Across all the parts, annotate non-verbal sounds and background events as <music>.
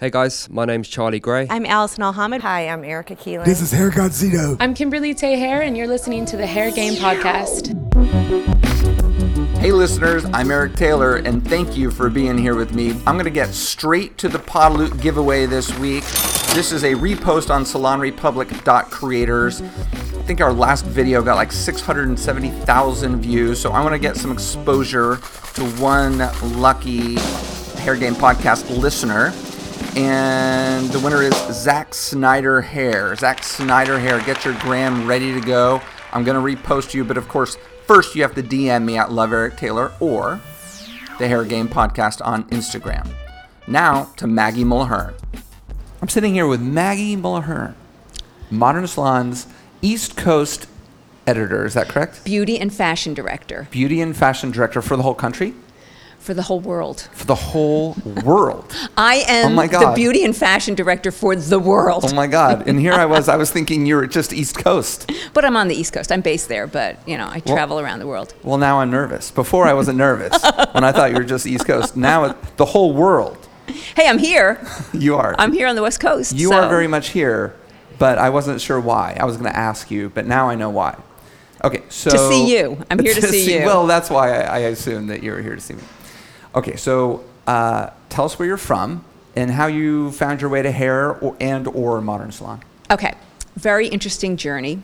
Hey guys, my name's Charlie Gray. I'm Allison Alhamid. Hi, I'm Erica Keelan. This is Hair God Zito. I'm Kimberly Tehair, and you're listening to the Hair Game Podcast. Hey listeners, I'm Eric Taylor, and thank you for being here with me. I'm going to get straight to the Podloot giveaway this week. This is a repost on salonrepublic.creators. I think our last video got like 670,000 views, so I want to get some exposure to one lucky Hair Game Podcast listener. And the winner is Zach Snyder Hair. Zach Snyder Hair, get your gram ready to go. I'm going to repost you, but of course, first you have to DM me at Love Eric Taylor or the Hair Game Podcast on Instagram. Now to Maggie Mulhern. I'm sitting here with Maggie Mulhern, Modern Salon's East Coast editor. Is that correct? beauty and fashion director Beauty and fashion director for the whole country? For the whole world. For the whole world. I am Oh my the beauty and fashion director for the world. Oh my God. And here I was, I was thinking you were just East Coast. <laughs> But I'm on the East Coast. I'm based there, but you know, I travel around the world. Well, now I'm nervous. Before I wasn't nervous when I thought you were just East Coast. Now it, the whole world, Hey, I'm here. <laughs> you are. I'm here on the West Coast. You so- are very much here, but I wasn't sure why. I was going to ask you, but now I know why. Okay, so to see you. I'm <laughs> here to see you. Well, that's why I, I assumed that you were here to see me. Okay, so uh, tell us where you're from and how you found your way to hair or, and or modern salon. Okay, very interesting journey.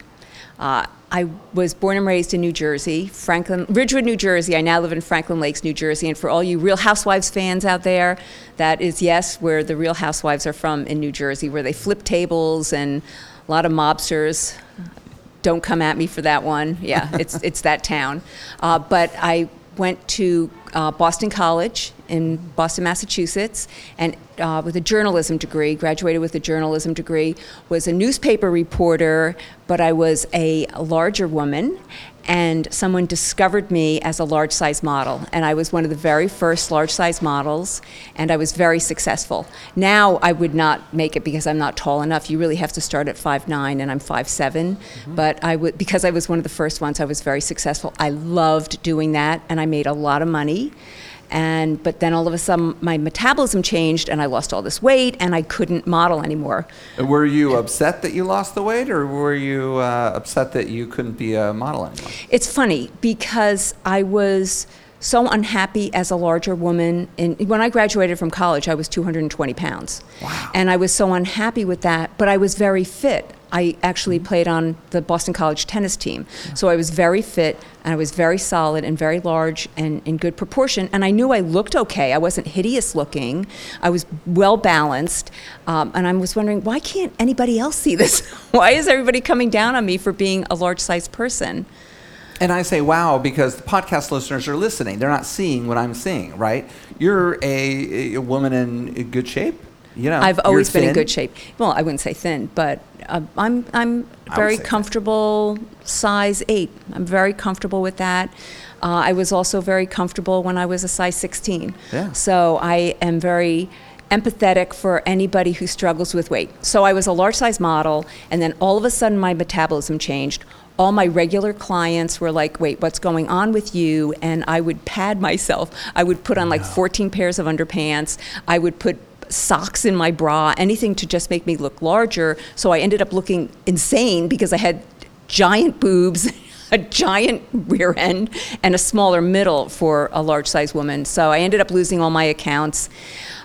Uh, I was born and raised in New Jersey, Franklin, Ridgewood, New Jersey. I now live in Franklin Lakes, New Jersey. And for all you Real Housewives fans out there, that is yes, where the Real Housewives are from in New Jersey, where they flip tables and a lot of mobsters. Don't come at me for that one. Yeah, it's it's that town. Uh, but I went to uh, Boston College in Boston, Massachusetts, and uh, with a journalism degree, graduated with a journalism degree, was a newspaper reporter, but I was a larger woman, and someone discovered me as a large size model, and I was one of the very first large size models, and I was very successful. Now I would not make it because I'm not tall enough. You really have to start at 5'9", and I'm 5'7", mm-hmm. but I would because I was one of the first ones. I was very successful. I loved doing that, and I made a lot of money. And but then all of a sudden my metabolism changed and I lost all this weight and I couldn't model anymore. Were you upset that you lost the weight, or were you uh, upset that you couldn't be a model anymore? It's funny because I was so unhappy as a larger woman. And when I graduated from college, I was 220 pounds. Wow. And I was so unhappy with that, but I was very fit. I actually played on the Boston College tennis team. So I was very fit and I was very solid and very large and in good proportion. And I knew I looked okay. I wasn't hideous looking. I was well balanced. Um, and I was wondering, why can't anybody else see this? <laughs> why is everybody coming down on me for being a large sized person? And I say, wow, because the podcast listeners are listening. They're not seeing what I'm seeing, right? You're a, a woman in good shape. You know, I've always been in good shape. Well, I wouldn't say thin, but uh, I'm I'm very comfortable size eight. I'm very comfortable with that. Uh, I was also very comfortable when I was a size 16. Yeah. So I am very empathetic for anybody who struggles with weight. So I was a large size model, and then all of a sudden my metabolism changed. All my regular clients were like, wait, what's going on with you? And I would pad myself. I would put on like 14 pairs of underpants. I would put socks in my bra, anything to just make me look larger. So I ended up looking insane because I had giant boobs, <laughs> a giant rear end, and a smaller middle for a large size woman. So I ended up losing all my accounts.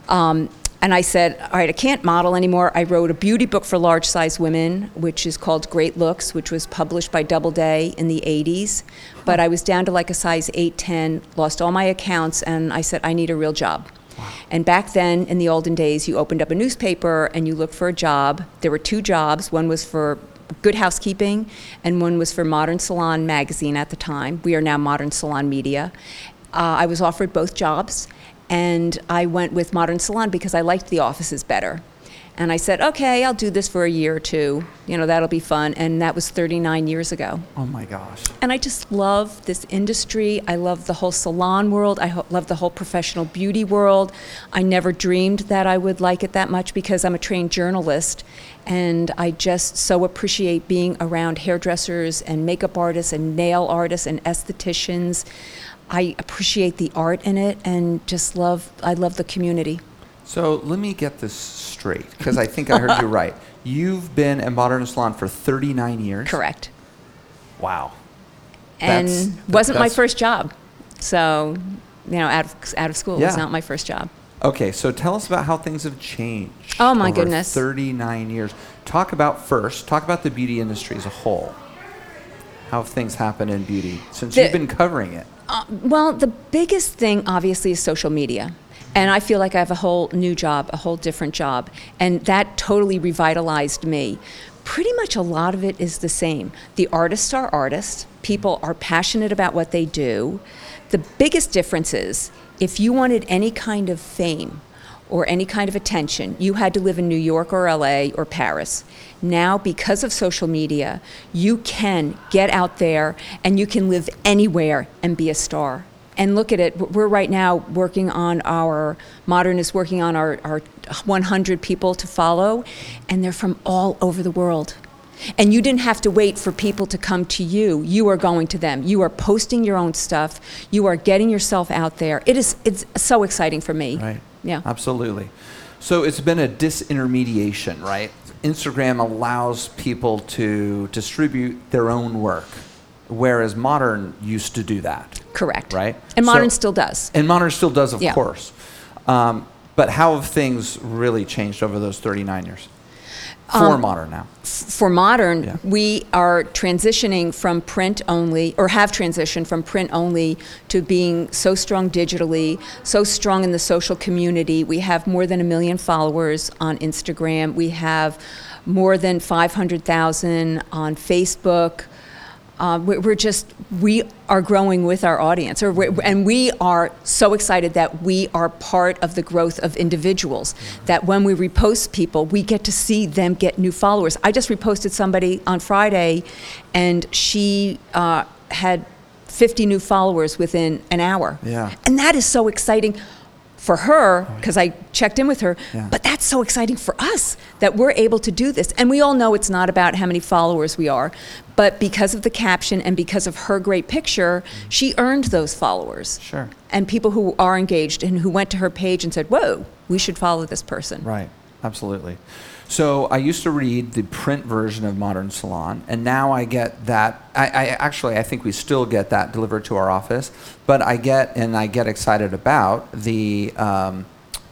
Um, and I said, all right, I can't model anymore. I wrote a beauty book for large size women, which is called Great Looks, which was published by Doubleday in the 80s. But I was down to like a size 8, 10, lost all my accounts, and I said, I need a real job. And back then, in the olden days, you opened up a newspaper and you looked for a job. There were two jobs. One was for Good Housekeeping, and one was for Modern Salon Magazine at the time. We are now Modern Salon Media. Uh, I was offered both jobs, and I went with Modern Salon because I liked the offices better. And I said, okay, I'll do this for a year or two. You know, that'll be fun. And that was 39 years ago. Oh my gosh. And I just love this industry. I love the whole salon world. I ho- love the whole professional beauty world. I never dreamed that I would like it that much because I'm a trained journalist. And I just so appreciate being around hairdressers and makeup artists and nail artists and estheticians. I appreciate the art in it and just love, I love the community. So let me get this straight because I think I heard you <laughs> right. You've been at Modern Salon for 39 years. Correct. Wow. And That's- wasn't my first job. So, you know, out of, out of school Yeah. was not my first job. Okay, so tell us about how things have changed. Oh, my over goodness. 39 years. Talk about first, talk about the beauty industry as a whole. How have things happened in beauty since The- you've been covering it? Uh, well, the biggest thing, obviously, is social media. And I feel like I have a whole new job, a whole different job. And that totally revitalized me. Pretty much a lot of it is the same. The artists are artists, people are passionate about what they do. The biggest difference is if you wanted any kind of fame, or any kind of attention, you had to live in New York or LA or Paris. Now, because of social media, you can get out there and you can live anywhere and be a star. And look at it, we're right now working on our, Modern is working on our, our 100 people to follow, and they're from all over the world. And you didn't have to wait for people to come to you. You are going to them. You are posting your own stuff. You are getting yourself out there. It is it's so exciting for me. Right. Yeah. Absolutely. So it's been a disintermediation, right? Instagram allows people to distribute their own work, whereas modern used to do that. Correct. Right. And modern So- still does. And modern still does, of Yeah. course. Um, but how have things really changed over those 39 years? For Um, modern now. For modern, Yeah. we are transitioning from print only, or have transitioned from print only to being so strong digitally, so strong in the social community. We have more than a million followers on Instagram. We have more than 500,000 on Facebook. Uh, we- we're just we are growing with our audience, or and we are so excited that we are part of the growth of individuals. That when we repost people, we get to see them get new followers. I just reposted somebody on Friday, and she uh, had 50 new followers within an hour. Yeah. and that is so exciting for her because I checked in with her. Yeah. But that's so exciting for us that we're able to do this. And we all know it's not about how many followers we are, but because of the caption and because of her great picture, mm-hmm. she earned those followers. Sure. And people who are engaged and who went to her page and said, "Whoa, we should follow this person." Right, absolutely. So I used to read the print version of Modern Salon, and now I get that. I, I actually I think we still get that delivered to our office, but I get and I get excited about the um,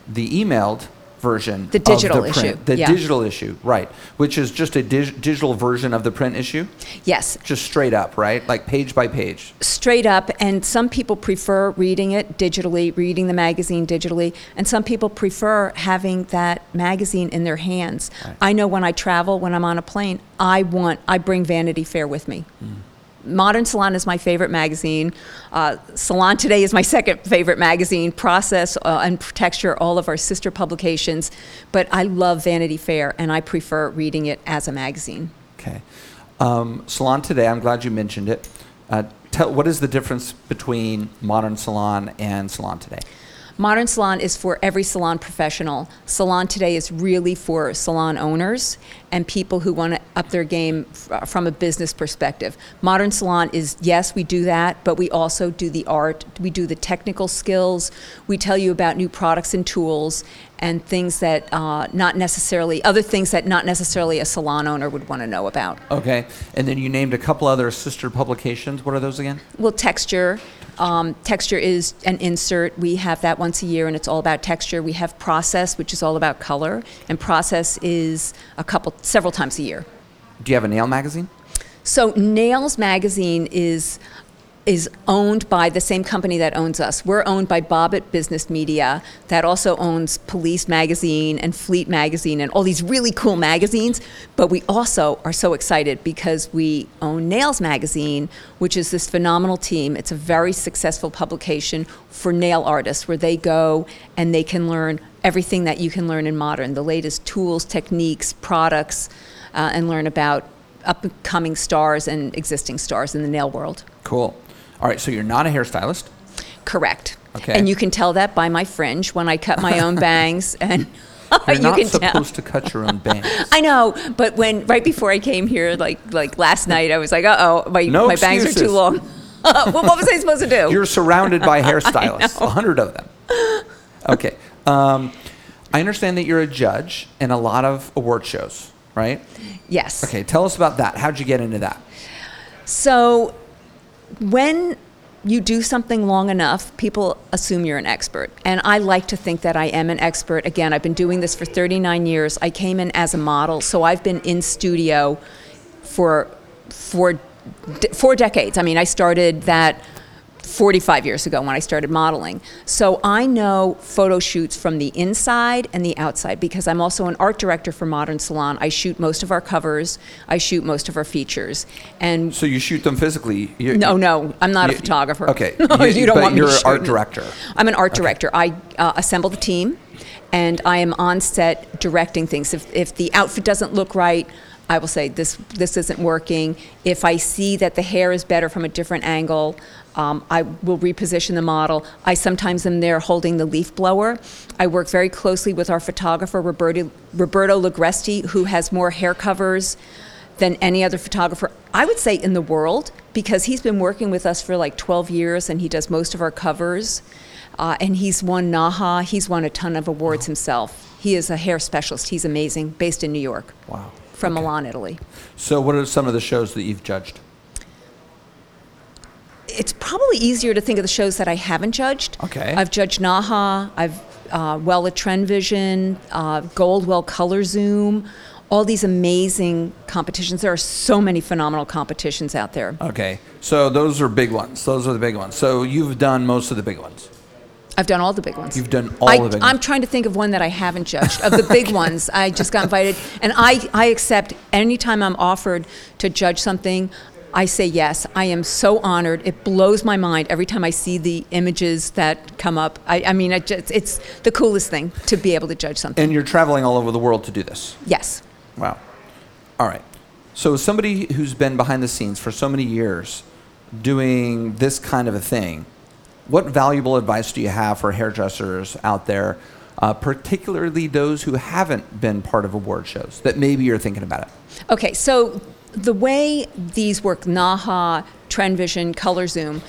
the emailed version, The of digital print, issue, the yeah. digital issue, right? Which is just a dig- digital version of the print issue, Yes, just straight up, right? Like page by page. straight up and some people prefer reading it digitally reading the magazine digitally and some people prefer having that magazine in their hands Right. i know when i travel when i'm on a plane i want i bring vanity fair with me hmm. Modern salon is my favorite magazine uh, salon today is my second favorite magazine process uh, and texture all of our sister publications but i love vanity fair and i prefer reading it as a magazine Okay. Um, salon today. I'm glad you mentioned it. Uh, tell what is the difference between Modern Salon and Salon today? Modern Salon is for every salon professional. Salon Today is really for salon owners and people who want to up their game f- uh, from a business perspective. Modern Salon is, yes, we do that, but we also do the art, we do the technical skills, we tell you about new products and tools and things that uh, not necessarily, other things that not necessarily a salon owner would want to know about. Okay. And then you named a couple other sister publications. What are those again? Well, texture. Um, texture is an insert. We have that once a year, and it's all about texture. We have process, which is all about color, and process is a couple, several times a year. Do you have a nail magazine? So Nails Magazine is is owned by the same company that owns us. We're owned by Bobit Business Media, that also owns Police Magazine and Fleet Magazine and all these really cool magazines. But we also are so excited because we own Nails Magazine, which is this phenomenal team. It's a very successful publication for nail artists where they go and they can learn everything that you can learn in modern the latest tools, techniques, products, uh, and learn about upcoming stars and existing stars in the nail world. Cool. All right. So you're not a hairstylist. Correct. Okay. And you can tell that by my fringe when I cut my own <laughs> bangs and You're <laughs> you not can tell. supposed to cut your own bangs. <laughs> I know, but when right before I came here, like like last night, I was like, uh oh, my, No my bangs are too long. well, what was I supposed to do? You're surrounded by hairstylists, a hundred of them. Okay. Um, I understand that you're a judge in a lot of award shows, right? Yes. Okay, tell us about that. How'd you get into that? So, when you do something long enough, people assume you're an expert. And I like to think that I am an expert. Again, I've been doing this for 39 years. I came in as a model, so I've been in studio for four, four decades. I mean, I started that 45 years ago when I started modeling. So I know photo shoots from the inside and the outside because I'm also an art director for Modern Salon. I shoot most of our covers, I shoot most of our features. And So you shoot them physically? You, no, no, I'm not a you- photographer. Okay, <laughs> No, you, don't but want me you're an art director. I'm an art director. I uh, assemble the team, and I am on set directing things. If if the outfit doesn't look right. I will say this this isn't working. If I see that the hair is better from a different angle, um, I will reposition the model. I sometimes am there holding the leaf blower. I work very closely with our photographer Roberto, Roberto Ligresti, who has more hair covers than any other photographer, I would say, in the world, because he's been working with us for like 12 years and he does most of our covers. Uh, and he's won NAHA, he's won a ton of awards himself. He is a hair specialist. He's amazing, based in New York, Wow. from Milan, Italy. So what are some of the shows that you've judged? It's probably easier to think of the shows that I haven't judged. Okay. I've judged NAHA, I've uh, Well at Trend Vision, uh, Goldwell Color Zoom, all these amazing competitions. There are so many phenomenal competitions out there. Okay, so those are big ones. Those are the big ones. So you've done most of the big ones. I've done all the big ones. You've done all I, the big I'm ones. trying to think of one that I haven't judged. Of the big <laughs> ones, I just got invited, and I, I accept anytime I'm offered to judge something. I say yes. I am so honored. It blows my mind every time I see the images that come up. I, I mean, just, it's the coolest thing to be able to judge something. And you're traveling all over the world to do this. yes. Wow. All right. So, somebody who's been behind the scenes for so many years doing this kind of a thing, what valuable advice do you have for hairdressers out there, uh, particularly those who haven't been part of award shows that maybe you're thinking about it? Okay, so the way these work, Naha, Trend Vision, Color Zoom,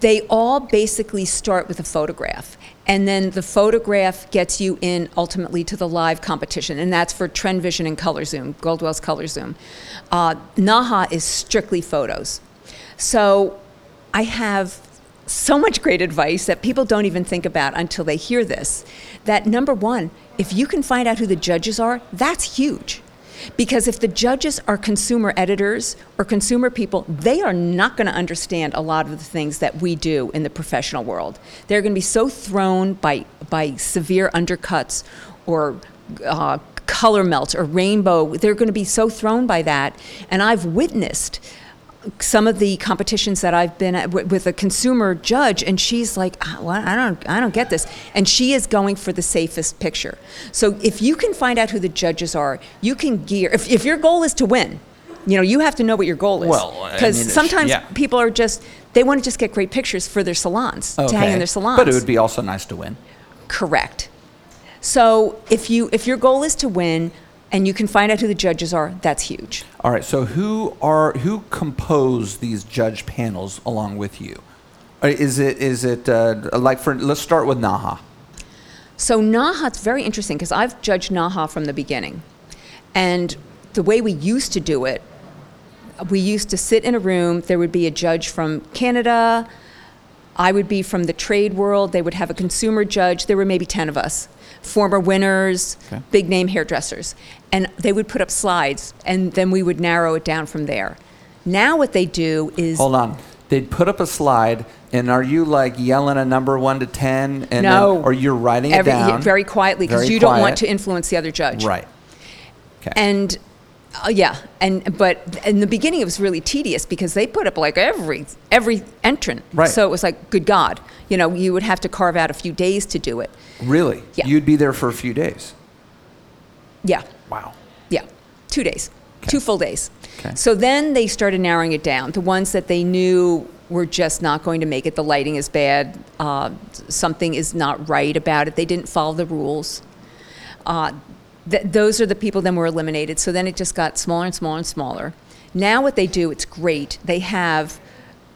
they all basically start with a photograph. And then the photograph gets you in ultimately to the live competition, and that's for Trend Vision and Color Zoom, Goldwell's Color Zoom. Uh, Naha is strictly photos. So I have so much great advice that people don't even think about until they hear this. That number one, if you can find out who the judges are, that's huge. Because if the judges are consumer editors or consumer people, they are not going to understand a lot of the things that we do in the professional world. They're going to be so thrown by, by severe undercuts or uh, color melts or rainbow. They're going to be so thrown by that. And I've witnessed some of the competitions that I've been at wi- with a consumer judge, and she's like, "Ah, well, I don't, I don't get this, and she is going for the safest picture. So if you can find out who the judges are, you can gear. If, if your goal is to win, you know you have to know what your goal is. Well, I because mean, sometimes yeah. people are just they want to just get great pictures for their salons to hang in their salons. But it would be also nice to win. correct. So if you if your goal is to win, and you can find out who the judges are, that's huge. All right. So who are who compose these judge panels along with you? Uh, Is it is it uh, like for let's start with Naha. So Naha Naha's very interesting because I've judged Naha from the beginning. And the way we used to do it, we used to sit in a room, there would be a judge from Canada, I would be from the trade world, they would have a consumer judge, there were maybe 10 of us, former winners, Okay. big name hairdressers. And they would put up slides and then we would narrow it down from there. Now what they do is Hold on. They'd put up a slide, and are you like yelling a number one to ten, and no, then, or you're writing Every- it down very quietly because you don't want to influence the other judge. Right. Okay. And uh, yeah, and but in the beginning it was really tedious because they put up like every every entrant. Right. So it was like, good God, you know, you would have to carve out a few days to do it. really, Yeah. you'd be there for a few days. Yeah, Wow. yeah, two days, two full days. Okay. So then they started narrowing it down. The ones that they knew were just not going to make it. The lighting is bad. Uh, something is not right about it. They didn't follow the rules. uh, th- those are the people then were eliminated. So then it just got smaller and smaller and smaller. Now what they do, it's great. They have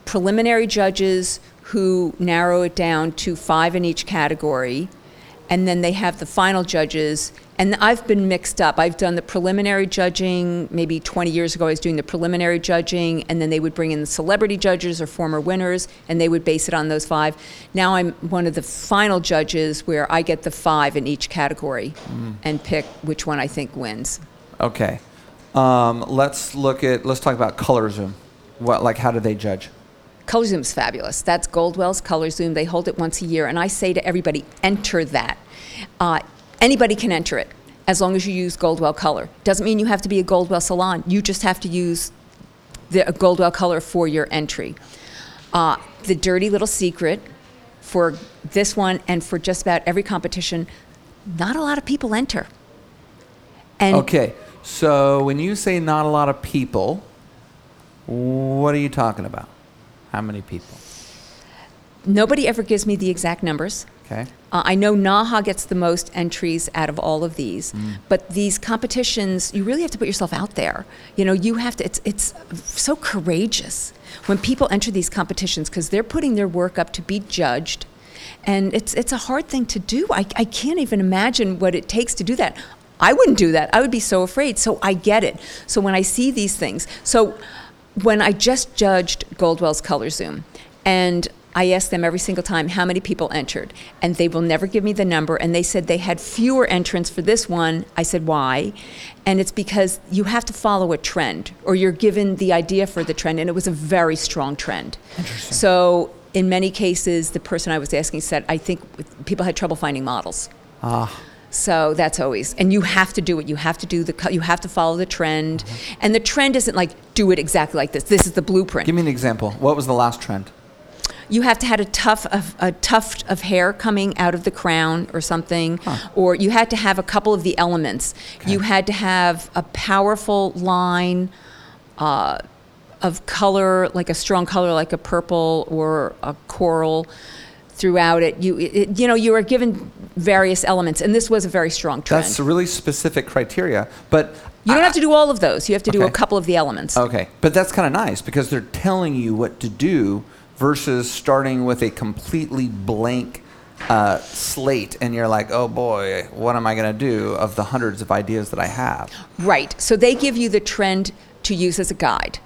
preliminary judges who narrow it down to five in each category, and then they have the final judges. And I've been mixed up. I've done the preliminary judging. Maybe 20 years ago, I was doing the preliminary judging, and then they would bring in the celebrity judges or former winners, and they would base it on those five. Now I'm one of the final judges where I get the five in each category and pick which one I think wins. Okay. Um, let's look at. Let's talk about color zoom. What like how do they judge? Color Zoom's fabulous. That's Goldwell's Color Zoom. They hold it once a year, and I say to everybody, enter that. Uh, anybody can enter it as long as you use Goldwell Color. Doesn't mean you have to be a Goldwell salon. You just have to use the Goldwell Color for your entry. Uh, the dirty little secret for this one and for just about every competition, not a lot of people enter. And Okay. So when you say not a lot of people, what are you talking about? How many people? nobody ever gives me the exact numbers. Okay. Uh, I know Naha gets the most entries out of all of these, but these competitions, you really have to put yourself out there. You know, you have to. It's it's so courageous when people enter these competitions because they're putting their work up to be judged, and it's it's a hard thing to do. I I can't even imagine what it takes to do that. I wouldn't do that. I would be so afraid. So I get it. So when I see these things, so when I just judged Goldwell's Color Zoom, and I asked them every single time how many people entered, and they will never give me the number. And they said they had fewer entrants for this one. I said, why? And it's because you have to follow a trend, or you're given the idea for the trend, and it was a very strong trend. Interesting. So, in many cases, the person I was asking said, I think people had trouble finding models. Ah. So that's always, and you have to do it. You have to do the, you have to follow the trend, and the trend isn't like do it exactly like this. This is the blueprint. Give me an example. What was the last trend? you have to had a tuft of a tuft of hair coming out of the crown or something, or you had to have a couple of the elements. You had to have a powerful line uh, of color, like a strong color, like a purple or a coral. Throughout it, you it, you know you were given various elements, and this was a very strong trend. That's really specific criteria, but you don't have to do all of those. You have to do a couple of the elements. Okay, but that's kind of nice because they're telling you what to do versus starting with a completely blank uh, slate, and you're like, oh boy, what am I going to do of the hundreds of ideas that I have? Right. So they give you the trend to use as a guide.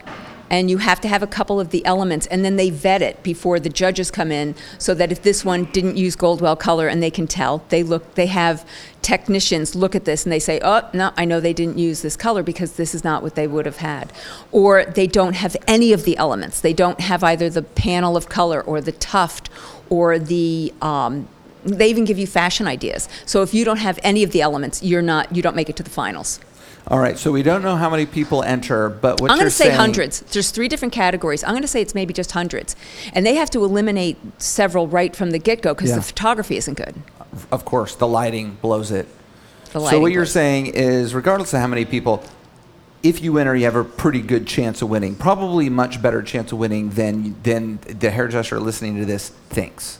And you have to have a couple of the elements, and then they vet it before the judges come in, so that if this one didn't use Goldwell color, and they can tell, they look, they have technicians look at this and they say, "Oh, no, I know they didn't use this color because this is not what they would have had," or they don't have any of the elements. They don't have either the panel of color or the tuft or the um, they even give you fashion ideas. So if you don't have any of the elements, you're not you don't make it to the finals. All right, so we don't know how many people enter, but what I'm going to say saying- hundreds. There's three different categories. I'm going to say it's maybe just hundreds. And they have to eliminate several right from the get go because Yeah. the photography isn't good. Of course, the lighting blows it. The so lighting what you're saying is, regardless of how many people, if you enter, you have a pretty good chance of winning. Probably much better chance of winning than than the hairdresser listening to this thinks.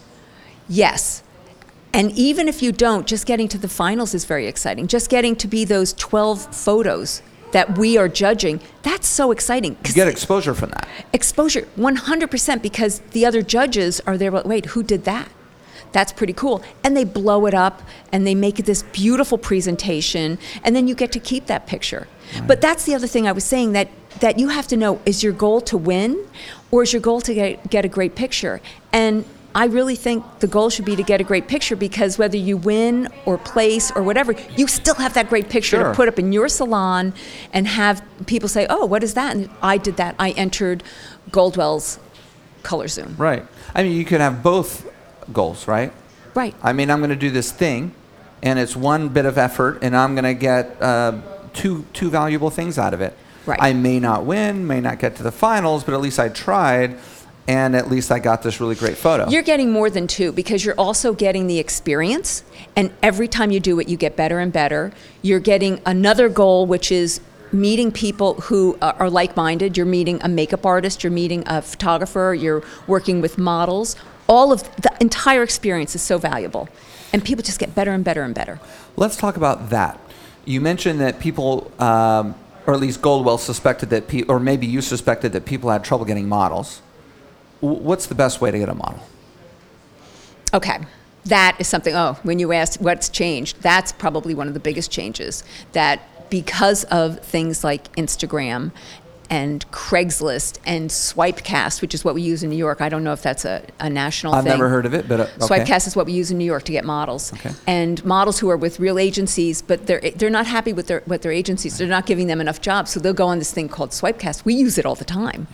Yes. And even if you don't, just getting to the finals is very exciting. Just getting to be those 12 photos that we are judging, that's so exciting. You get exposure from that. exposure 100% because the other judges are there, but wait, who did that? That's pretty cool. And they blow it up and they make it this beautiful presentation, and then you get to keep that picture. But that's the other thing I was saying that, that you have to know is your goal to win or is your goal to get, get a great picture? And I really think the goal should be to get a great picture because whether you win or place or whatever, you still have that great picture Sure. to put up in your salon and have people say, oh, what is that? And I did that. I entered Goldwell's Color Zoom. Right. I mean, you could have both goals, right? Right. I mean, I'm going to do this thing, and it's one bit of effort, and I'm going to get uh, two two valuable things out of it. Right. I may not win, may not get to the finals, but at least I tried, and at least I got this really great photo. You're getting more than two because you're also getting the experience, and every time you do it, you get better and better. You're getting another goal, which is meeting people who are are like-minded. You're meeting a makeup artist. You're meeting a photographer. You're working with models. All of the entire experience is so valuable, and people just get better and better and better. Let's talk about that. You mentioned that people, um, or at least Goldwell suspected that, pe- or maybe you suspected that people had trouble getting models. What's the best way to get a model? Okay. that is something oh when you asked what's changed that's probably one of the biggest changes that because of things like instagram and craigslist and swipecast which is what we use in new york i don't know if that's a, a national I've thing never heard of it, but uh, okay. Swipecast is what we use in New York to get models, Okay. and models who are with real agencies, but they're they're not happy with their with their agencies. They're not giving them enough jobs, so they'll go on this thing called Swipecast. We use it all the time.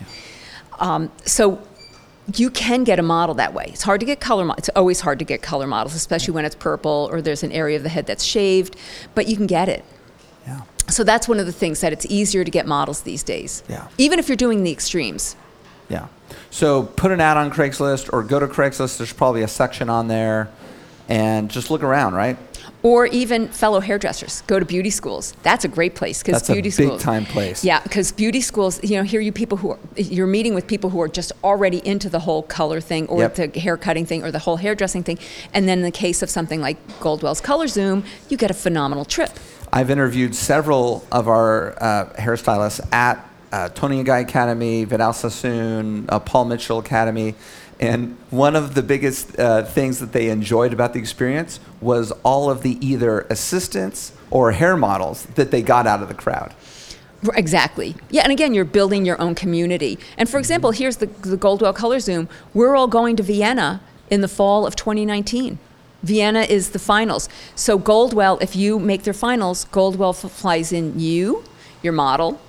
Um, so you can get a model that way. It's hard to get color. Mo- it's always hard to get color models, especially when it's purple or there's an area of the head that's shaved, but you can get it. Yeah. So that's one of the things that it's easier to get models these days. Yeah. Even if you're doing the extremes. Yeah. So put an ad on Craigslist or go to Craigslist. There's probably a section on there, and just look around, right? Or even fellow hairdressers go to beauty schools that's a great place because beauty schools. That's a beauty big schools time place. yeah because beauty schools you know here you people who are you're meeting with people who are just already into the whole color thing or Yep. the hair cutting thing or the whole hairdressing thing and then in the case of something like goldwell's color zoom you get a phenomenal trip I've interviewed several of our uh, hairstylists at uh, Toni and Guy Academy, Vidal Sassoon, uh, Paul Mitchell Academy, and one of the biggest uh, things that they enjoyed about the experience was all of the either assistants or hair models that they got out of the crowd. Exactly. Yeah, and again, you're building your own community. And for example, here's the, the Goldwell Color Zoom. We're all going to Vienna in the fall of 2019. Vienna is the finals. So Goldwell, if you make their finals, Goldwell flies in you, your model.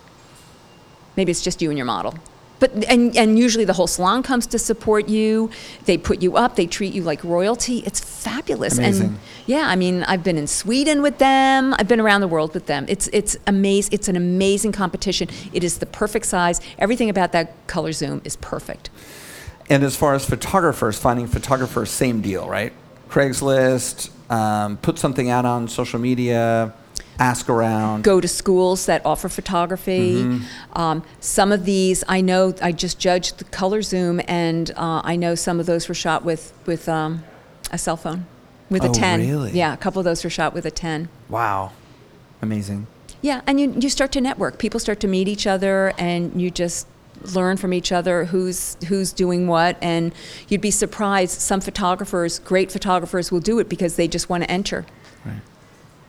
Maybe it's just you and your model. But and and usually the whole salon comes to support you. They put you up. They treat you like royalty. It's fabulous. Amazing. And yeah, I mean, I've been in Sweden with them. I've been around the world with them. It's it's amazing. It's an amazing competition. It is the perfect size. Everything about that color zoom is perfect. And as far as photographers, finding photographers, same deal, right? Craigslist, um, put something out on social media, ask around. Go to schools that offer photography. Mm-hmm. Um, some of these, I know. I just judged the color zoom, and uh, I know some of those were shot with with um, a cell phone, with Oh, a ten. really? Yeah, a couple of those were shot with a ten. Wow, amazing. Yeah, and you, you start to network. People start to meet each other, and you just learn from each other who's who's doing what. And you'd be surprised. Some photographers, great photographers, will do it because they just want to enter. Right.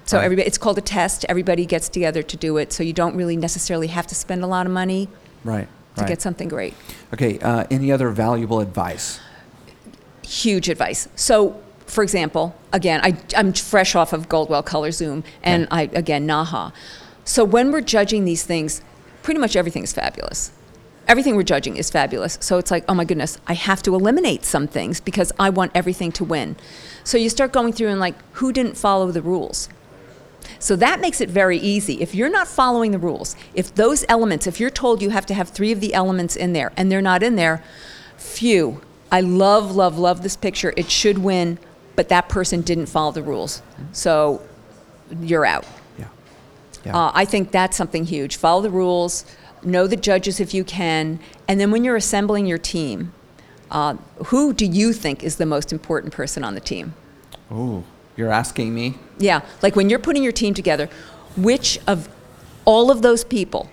So Right. everybody, it's called a test. Everybody gets together to do it. So you don't really necessarily have to spend a lot of money Right. to right. get something great. Okay. Uh, any other valuable advice? huge advice. So, for example, again, I, I'm fresh off of Goldwell Color Zoom, and I again Naha. So when we're judging these things, pretty much everything is fabulous. Everything we're judging is fabulous. So it's like, oh my goodness, I have to eliminate some things because I want everything to win. So you start going through and like, who didn't follow the rules? So that makes it very easy. If you're not following the rules, if those elements, if you're told you have to have three of the elements in there and they're not in there, phew. I love, love, love this picture. It should win, but that person didn't follow the rules. So you're out. Yeah. Yeah. Uh, I think that's something huge. Follow the rules, know the judges if you can, and then when you're assembling your team, uh, who do you think is the most important person on the team? Ooh, you're asking me. Yeah, like when you're putting your team together, which of all of those people,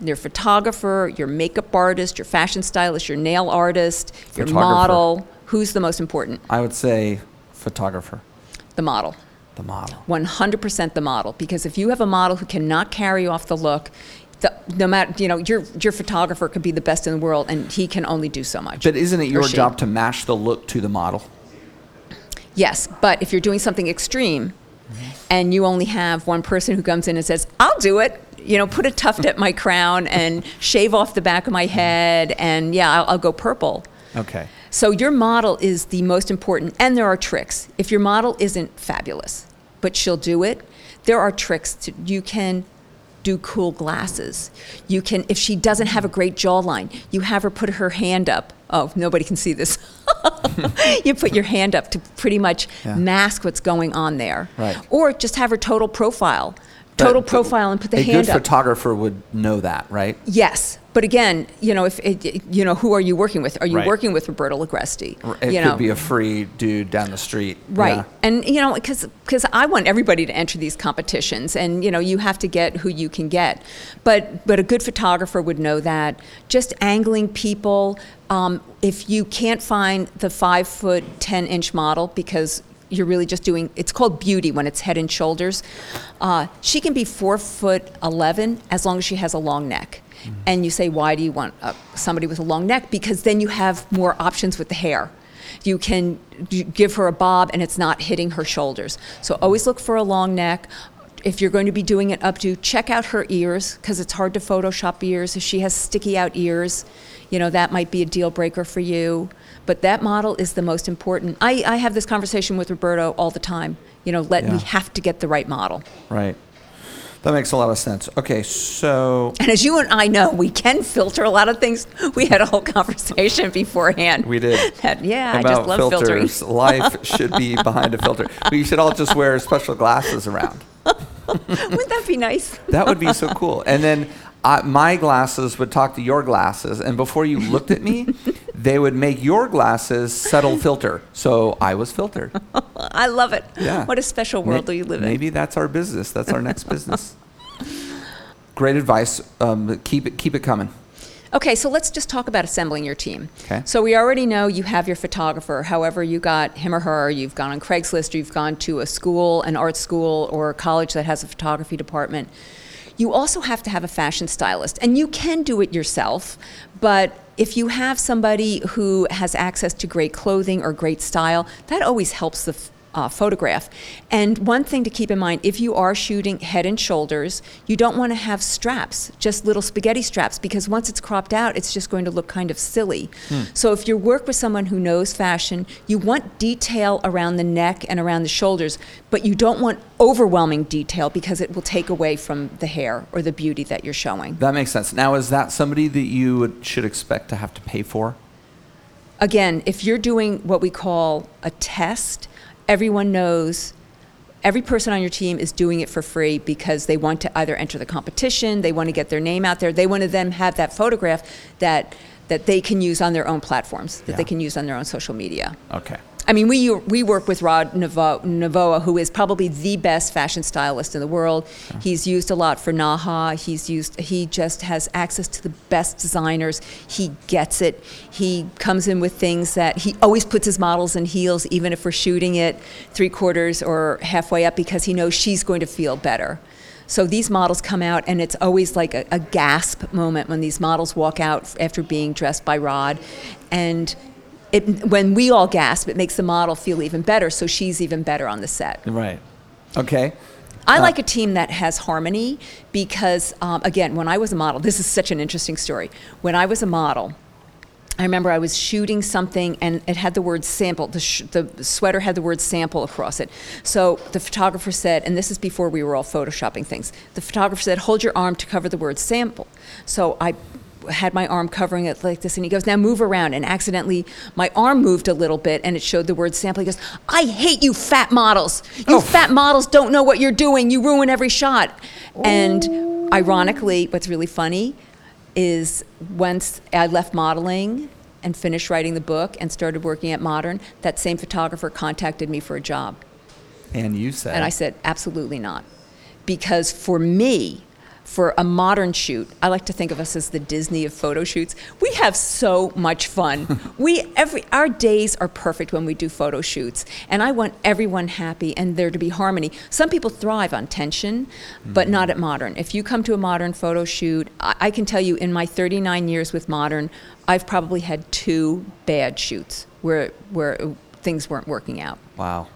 your photographer, your makeup artist, your fashion stylist, your nail artist, your model, who's the most important? I would say photographer, The model. the model. 100% the model because if you have a model who cannot carry off the look the, no matter you know your your photographer could be the best in the world and he can only do so much But isn't it your she. job to match the look to the model? Yes but if you're doing something extreme and you only have one person who comes in and says i'll do it you know put a tuft at my crown and shave off the back of my head and yeah i'll, I'll go purple Okay. So your model is the most important, and there are tricks. If your model isn't fabulous, but she'll do it, there are tricks. To, you can do cool glasses. You can, if she doesn't have a great jawline, you have her put her hand up. Oh, nobody can see this. <laughs> you put your hand up to pretty much Yeah. mask what's going on there. Right. Or just have her total profile total But profile and put the a hand good up. photographer would know that, right? Yes, but again, you know, if it, it- you know, who are you working with? Are you Right. working with Roberto Ligresti? It you could know, be a free dude down the street. Right. Yeah. And, you know, because I want everybody to enter these competitions, and, you know, you have to get who you can get. But, but a good photographer would know that. Just angling people, um, if you can't find the five foot, 10 inch model because you're really just doing, it's called beauty when it's head and shoulders. Uh, she can be four foot 11 as long as she has a long neck. And you say, why do you want uh, somebody with a long neck? Because then you have more options with the hair you can give her a bob and it's not hitting her shoulders. So always look for a long neck. If you're going to be doing it up to, check out her ears because it's hard to Photoshop ears. If she has sticky out ears, you know, that might be a deal breaker for you. But that model is the most important. I, I have this conversation with Roberto all the time. You know, let Yeah. we have to get the right model. Right. That makes a lot of sense. Okay, so And as you and I know, we can filter a lot of things. We had a whole conversation beforehand. we did. <laughs> That, yeah, I just love filtering. filters. Life <laughs> should be behind a filter. We should all just wear special glasses around. <laughs> Wouldn't that be nice? That would be so cool. And then I, my glasses would talk to your glasses, and before you looked at me, <laughs> they would make your glasses subtle filter. So I was filtered. <laughs> I love it. Yeah. What a special world do you live in? Maybe that's our business. That's our next business. Great advice. Um, keep it keep it coming. Okay, so let's just talk about assembling your team. Okay. So we already know you have your photographer. However, you got him or her, you've gone on Craigslist, or you've gone to a school, an art school, or a college that has a photography department. You also have to have a fashion stylist, and you can do it yourself, but if you have somebody who has access to great clothing or great style, that always helps the uh, photograph. And one thing to keep in mind if you are shooting head and shoulders, you don't want to have straps, just little spaghetti straps, because once it's cropped out, it's just going to look kind of silly. So if you work with someone who knows fashion, you want detail around the neck and around the shoulders, but you don't want overwhelming detail because it will take away from the hair or the beauty that you're showing. That makes sense. Now, is that somebody that you should expect to have to pay for? again, if you're doing what we call a test, everyone knows every person on your team is doing it for free because they want to either enter the competition, they want to get their name out there, they want to then have that photograph that that they can use on their own platforms, that they can use on their own social media. Okay. I mean, we we work with Rod Navo- Navoa, who is probably the best fashion stylist in the world. He's used a lot for Naha. He's used. He just has access to the best designers. He gets it. He comes in with things that he always puts his models in heels, even if we're shooting it three quarters or halfway up, because he knows she's going to feel better. So these models come out, and it's always like a, a gasp moment when these models walk out after being dressed by Rod, and it, when we all gasp, it makes the model feel even better. So she's even better on the set. Right. Okay. I like a team that has harmony because, um, again, when I was a model, this is such an interesting story. When I was a model, I remember I was shooting something and it had the word sample. The, sh- the sweater had the word sample across it. So the photographer said, and this is before we were all photoshopping things, the photographer said, hold your arm to cover the word sample. So I had my arm covering it like this and he goes, now move around. And accidentally, my arm moved a little bit and it showed the word sample. He goes, I hate you fat models. You oh. fat models don't know what you're doing. You ruin every shot. And ironically, what's really funny is once I left modeling and finished writing the book and started working at Modern, that same photographer contacted me for a job. And you said. And I said, absolutely not. Because for me, for a modern shoot, I like to think of us as the Disney of photo shoots. We have so much fun. <laughs> we every our days are perfect when we do photo shoots, and I want everyone happy and there to be harmony. Some people thrive on tension, but not at modern. If you come to a modern photo shoot, I, I can tell you in my 39 years with modern, I've probably had two bad shoots where where things weren't working out. wow.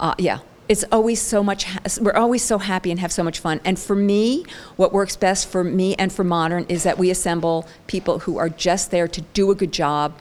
Uh, yeah. It's always so much, ha- we're always so happy and have so much fun. And for me, what works best for me and for Modern is that we assemble people who are just there to do a good job,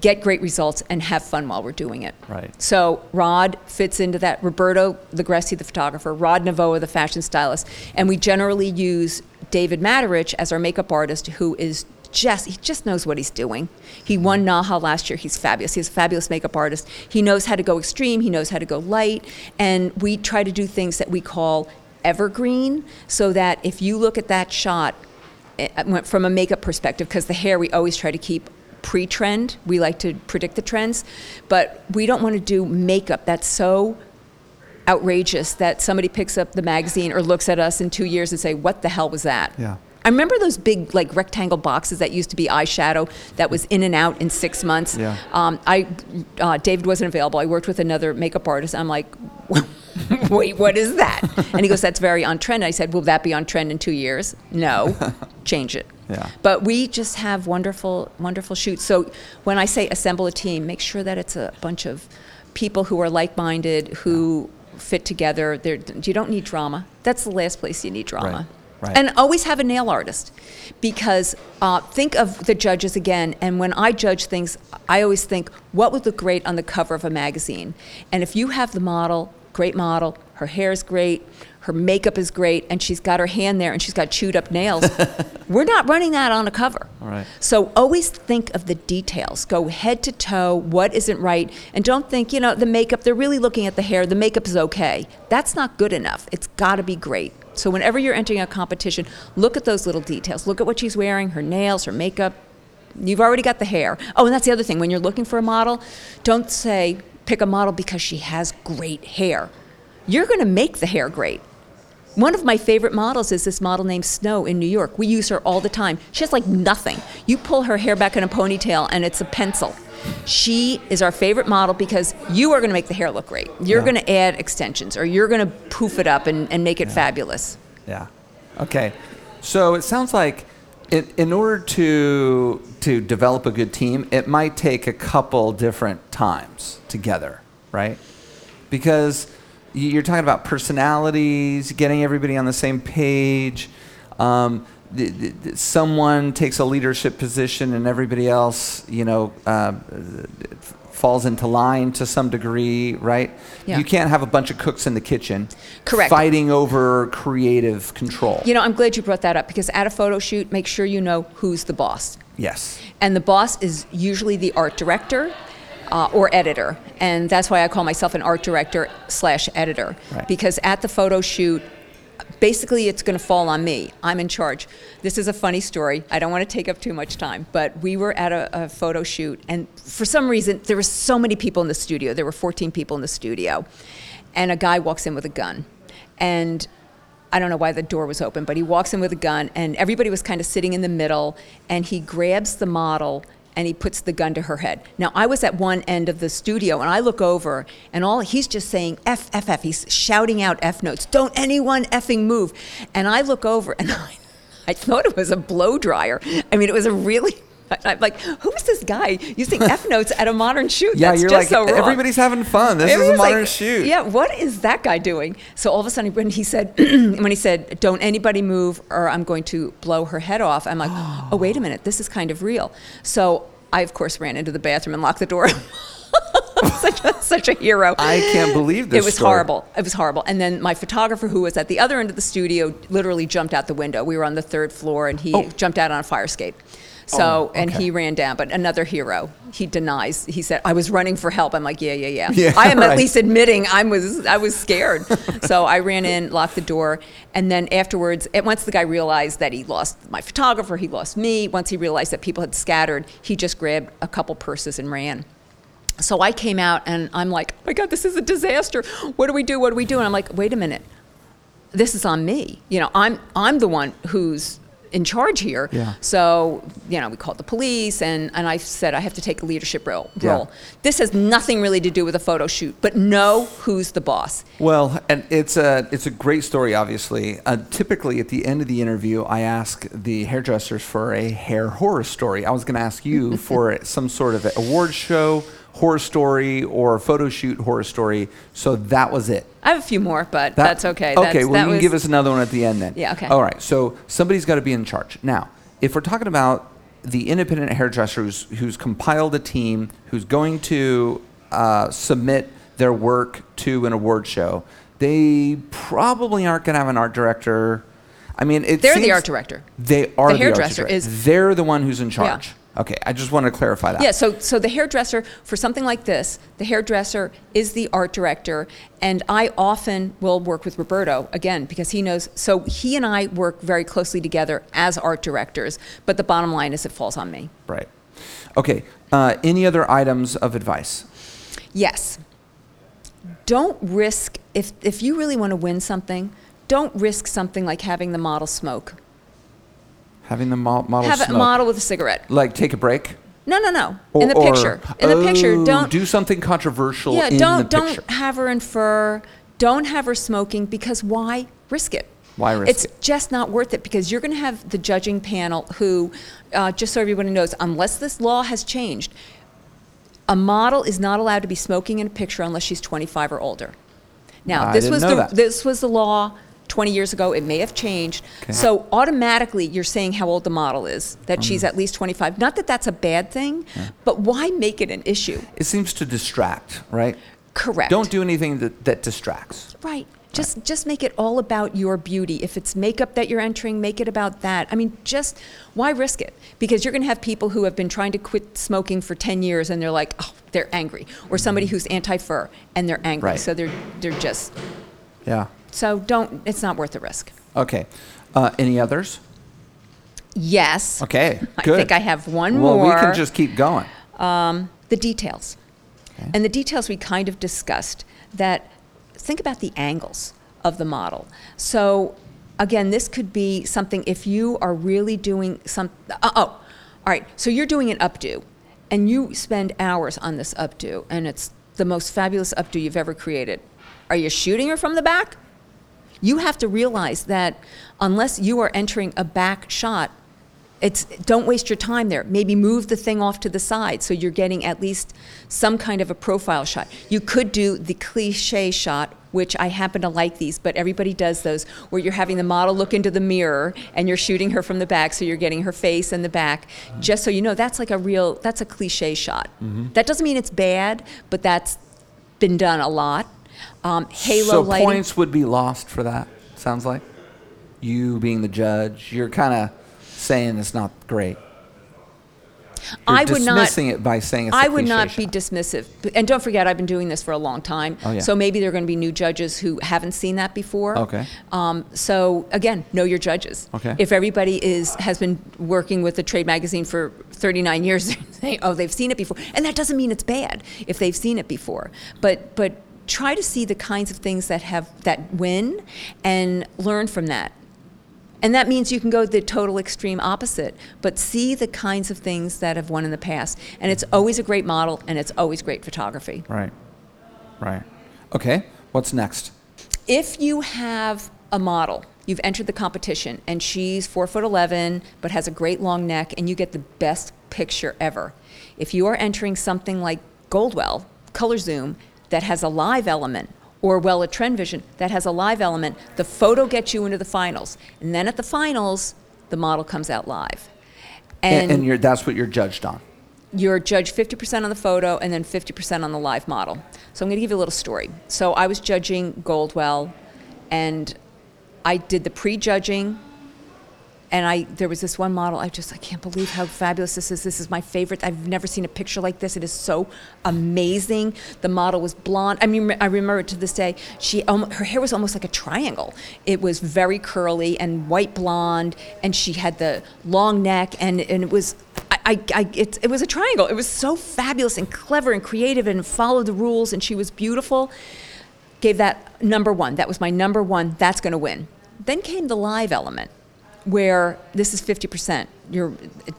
get great results, and have fun while we're doing it. Right. So Rod fits into that. Roberto Ligresti, the photographer, Rod Navoa, the fashion stylist. And we generally use David Matarich as our makeup artist, who is just he just knows what he's doing. He won Naha last year. He's fabulous. He's a fabulous makeup artist. He knows how to go extreme. He knows how to go light, and we try to do things that we call evergreen so that if you look at that shot eh, from a makeup perspective, because the hair we always try to keep pre-trend. We like to predict the trends, but we don't want to do makeup that's so outrageous that somebody picks up the magazine or looks at us in two years and say, "What the hell was that?" Yeah. I remember those big like rectangle boxes that used to be eyeshadow that was in and out in six months. Yeah. Um, I uh, David wasn't available. I worked with another makeup artist. I'm like, <laughs> wait, what is that? And he goes, that's very on trend. I said, will that be on trend in two years? No, <laughs> change it. Yeah. But we just have wonderful, wonderful shoots. So when I say assemble a team, make sure that it's a bunch of people who are like-minded, who fit together. They're, you don't need drama. That's the last place you need drama. Right, right. And always have a nail artist because uh, think of the judges again. And when I judge things, I always think, what would look great on the cover of a magazine? And if you have the model, great model, her hair is great, her makeup is great, and she's got her hand there and she's got chewed up nails, <laughs> we're not running that on a cover. All right. So always think of the details. Go head to toe, what isn't right, and don't think, you know, the makeup, they're really looking at the hair, the makeup is okay. That's not good enough. It's got to be great. So whenever you're entering a competition, look at those little details. Look at what she's wearing, her nails, her makeup. You've already got the hair. Oh, and that's the other thing. When you're looking for a model, don't say pick a model because she has great hair. You're going to make the hair great. One of my favorite models is this model named Snow in New York. We use her all the time. She has like nothing. You pull her hair back in a ponytail and it's a pencil. She is our favorite model because you are going to make the hair look great. You're Yeah. going to add extensions or you're going to poof it up and, and make it fabulous. Yeah. Okay. So it sounds like in, in order to to develop a good team, it might take a couple different times together, right? Because you're talking about personalities, getting everybody on the same page. Um, th- th- th- someone takes a leadership position, and everybody else, you know, uh, f- falls into line to some degree, right? Yeah. You can't have a bunch of cooks in the kitchen Correct. fighting over creative control. You know, I'm glad you brought that up because at a photo shoot, make sure you know who's the boss. yes. And the boss is usually the art director uh, or editor. And that's why I call myself an art director slash editor. Right. Because at the photo shoot, basically it's going to fall on me. I'm in charge. This is a funny story. I don't want to take up too much time, but we were at a, a photo shoot, and for some reason, there were so many people in the studio. There were 14 people in the studio. And a guy walks in with a gun. And I don't know why the door was open, but he walks in with a gun, and everybody was kind of sitting in the middle, and he grabs the model and he puts the gun to her head. Now, I was at one end of the studio, and I look over, and all he's just saying F, F, F. He's shouting out F notes. Don't anyone effing move. And I look over, and I, <laughs> I thought it was a blow dryer. I mean, it was a really. I'm like, who is this guy using F <laughs> notes at a modern shoot? Yeah, That's you're just like so wrong. everybody's having fun. This is a modern like, shoot. Yeah, what is that guy doing? So all of a sudden, when he said, <clears throat> when he said, "Don't anybody move, or I'm going to blow her head off," I'm like, <gasps> "Oh, wait a minute, this is kind of real." So I, of course, ran into the bathroom and locked the door. <laughs> such, a, such a hero. I can't believe this It was story. horrible. It was horrible. And then my photographer, who was at the other end of the studio, literally jumped out the window. We were on the third floor, and he Oh. jumped out on a fire escape. Oh, so, Oh, and okay. he ran down, but another hero. He denies. He said, "I was running for help." I'm like, "Yeah, yeah, yeah." Yeah, I am right. at least admitting I was I was scared. <laughs> so I ran in, locked the door, and then afterwards, and once the guy realized that he lost my photographer, he lost me. Once he realized that people had scattered, he just grabbed a couple purses and ran. So I came out and I'm like, oh my God, this is a disaster. What do we do? What do we do? And I'm like, wait a minute. This is on me. You know, I'm I'm the one who's in charge here. Yeah. So, you know, we called the police and, and I said I have to take a leadership role. Yeah. This has nothing really to do with a photo shoot, but know who's the boss. Well, and it's a it's a great story. Obviously, uh, typically at the end of the interview, I ask the hairdressers for a hair horror story. I was going to ask you <laughs> for some sort of award show horror story or photo shoot horror story. So that was it. I have a few more, but That- that's okay. Okay, That's, well, that you can was, give us another one at the end then. Yeah, okay. All right, so somebody's got to be in charge. Now, if we're talking about the independent hairdresser who's, who's compiled a team, who's going to uh, submit their work to an award show, they probably aren't going to have an art director. I mean, it They're the seems- art director. They are The hairdresser director. is- They're the one who's in charge. Okay, I just want to clarify that. Yeah, so so the hairdresser for something like this, the hairdresser is the art director, and I often will work with Roberto again because he knows. So he and I work very closely together as art directors. But the bottom line is, it falls on me. Right. Okay. Uh, any other items of advice? Yes. Don't risk if if you really want to win something. Don't risk something like having the model smoke. Having the mo- model Have a smoke. model with a cigarette. like take a break. No, no, no. Or- in the or- picture. In the picture, Oh, don't do something controversial Yeah, don't don't have her in fur. Don't have her smoking because why risk it? Why risk it's it? It's just not worth it because you're going to have the judging panel who, uh, just so everybody knows, unless this law has changed, a model is not allowed to be smoking in a picture unless she's 25 or older. Now, I this was the that. this was the law 20 years ago. It may have changed. So automatically, you're saying how old the model is, that she's Mm-hmm. at least 25. Not that that's a bad thing, but why make it an issue? it seems to distract, right? Correct. Don't do anything that, that distracts. Right. Just just make it all about your beauty. If it's makeup that you're entering, make it about that. I mean, just why risk it? Because you're going to have people who have been trying to quit smoking for 10 years and they're like, "Oh, they're angry." Or somebody who's anti-fur and they're angry. Right. So they're they're just Yeah. So don't it's not worth the risk. Okay. Uh, any others? Yes. Okay. <laughs> I Good. think I have one more. well, more. we can just keep going. the details. And the details we kind of discussed that think about the angles of the model. So again, this could be something if you are really doing some uh, oh, all right. So you're doing an updo and you spend hours on this updo and it's the most fabulous updo you've ever created. Are you shooting her from the back? You have to realize that unless you are entering a back shot, it's don't waste your time there. Maybe move the thing off to the side so you're getting at least some kind of a profile shot. You could do the cliche shot, which I happen to like these, but everybody does those, where you're having the model look into the mirror and you're shooting her from the back, so you're getting her face and the back. Just so you know, that's like a real, that's a cliche shot. Mm-hmm. That doesn't mean it's bad, but that's been done a lot. Um, halo so lighting. points would be lost for that. Sounds like you being the judge, you're kind of saying it's not great. You're I would not dismissing it by saying I would not be shot. dismissive. And don't forget, I've been doing this for a long time. Oh, yeah. So maybe there are going to be new judges who haven't seen that before. Okay. Um, so again, know your judges. Okay. If everybody is has been working with the trade magazine for 39 <laughs> years, they oh, they've seen it before, and that doesn't mean it's bad if they've seen it before. But but try to see the kinds of things that have that win, and learn from that. And that means you can go the total extreme opposite, but see the kinds of things that have won in the past. And it's always a great model and it's always great photography. Right. Right. Okay. What's next? If you have a model, you've entered the competition and she's four foot 11 but has a great long neck and you get the best picture ever. If you are entering something like Goldwell, Color Zoom, that has a live element, or well a trend vision that has a live element the photo gets you into the finals and then at the finals the model comes out live And, and you're, that's what you're judged on. you're judged 50% on the photo and then 50% on the live model. So I'm going to give you a little story. So I was judging Goldwell, and I did the pre-judging, and I there was this one model. I just I can't believe how fabulous this is. This is my favorite. I've never seen a picture like this. It is so amazing. The model was blonde. I mean, I remember it to this day. She um, her hair was almost like a triangle. It was very curly and white blonde, and she had the long neck, and and it was. I, I, it, it was a triangle. It was so fabulous and clever and creative and followed the rules, and she was beautiful. Gave that number one. That was my number one. That's going to win. Then came the live element where this is 50%. You're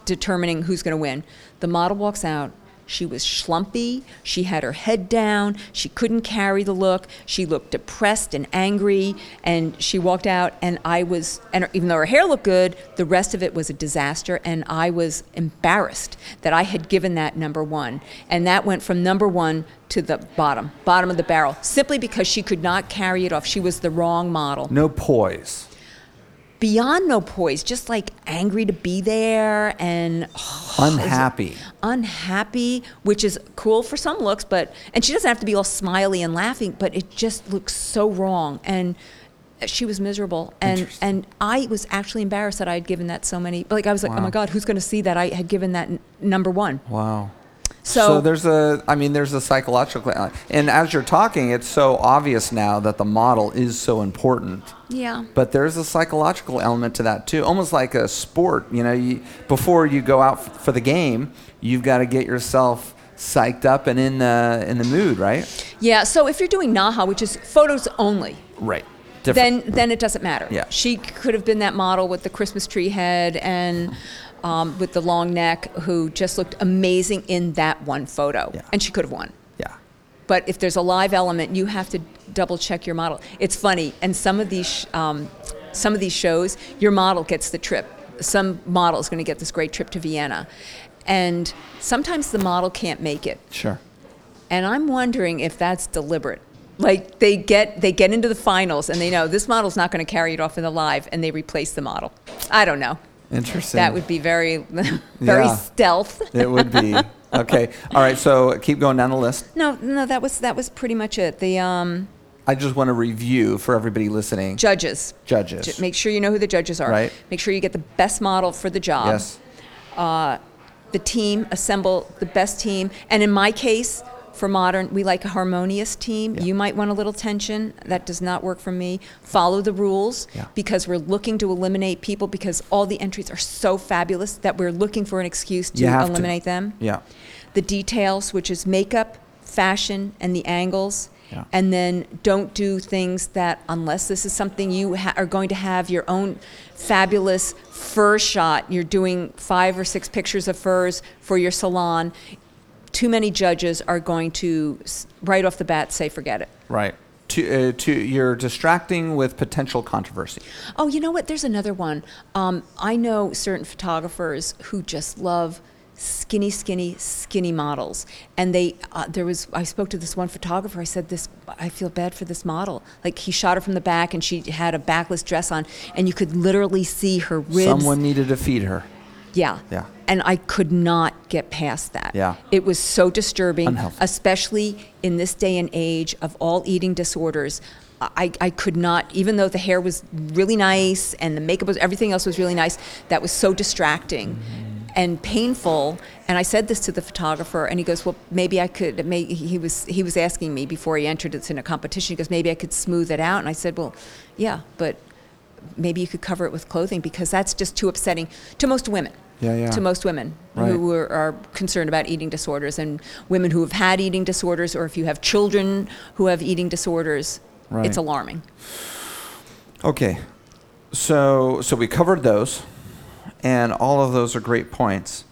determining who's going to win. The model walks out. She was schlumpy. She had her head down. She couldn't carry the look. She looked depressed and angry. And she walked out, and I was, and even though her hair looked good, the rest of it was a disaster. And I was embarrassed that I had given that number one. And that went from number one to the bottom, bottom of the barrel, simply because she could not carry it off. She was the wrong model No poise. Beyond no poise, just like angry to be there and <sighs> Unhappy. unhappy, which is cool for some looks, but and she doesn't have to be all smiley and laughing, but it just looks so wrong. And she was miserable and and i was actually embarrassed that i had given that so many like i was like oh my god who's going to see that i had given that n- number one Wow. So, there's a, I mean, there's a psychological, uh, and as you're talking, it's so obvious now that the model is so important. yeah But there's a psychological element to that too, almost like a sport. You know, you, before you go out f- for the game, you've got to get yourself psyched up and in the in the mood, right? yeah so if you're doing naha which is photos only Right. then then it doesn't matter. Yeah. She could have been that model with the Christmas tree head and um, with the long neck who just looked amazing in that one photo. Yeah. And she could have won. yeah. But if there's a live element, you have to double check your model. It's funny, and some of these sh- um, some of these shows, your model gets the trip. Some model is going to get this great trip to Vienna, and sometimes the model can't make it. Sure. And I'm wondering if that's deliberate. Like they get they get into the finals and they know this model's not going to carry it off in the live, and they replace the model. I don't know. Interesting. That would be very <laughs> very Yeah. stealth. it would be. Okay. All right. So keep going down the list. no, no, that was that was pretty much it. The um, I just want to review for everybody listening. judges. Judges. Ju- Make sure you know who the judges are. Right. Make sure you get the best model for the job. Yes. The team, assemble the best team. And in my case, for modern, we like a harmonious team. Yeah. You might want a little tension. That does not work for me. Follow the rules Yeah. because we're looking to eliminate people because all the entries are so fabulous that we're looking for an excuse to have to. eliminate them. Yeah. The details, which is makeup, fashion, and the angles. Yeah. And then don't do things that, unless this is something you ha- are going to have your own fabulous fur shot, you're doing five or six pictures of furs for your salon. Too many judges are going to, right off the bat, say, forget it. Right. To, uh, to you're distracting with potential controversy. Oh, you know what? There's another one. Um, I know certain photographers who just love skinny, skinny, skinny models. And they, uh, there was, I spoke to this one photographer. I said, "This, I feel bad for this model. Like he shot her from the back, and she had a backless dress on, and you could literally see her ribs. Someone needed to feed her. Yeah. Yeah. And I could not get past that. Yeah. It was so disturbing, Unhealthy. especially in this day and age of all eating disorders. I, I could not, even though the hair was really nice and the makeup was, everything else was really nice, that was so distracting mm-hmm. and painful. And I said this to the photographer, and he goes, "Well, maybe I could." May, he was he was asking me before he entered It's in a competition. He goes, "Maybe I could smooth it out." And I said, "Well, yeah, but maybe you could cover it with clothing because that's just too upsetting to most women. Yeah, yeah. To most women Right. who are, are concerned about eating disorders and women who have had eating disorders or if you have children who have eating disorders, Right. it's alarming. Okay. So so we covered those and all of those are great points.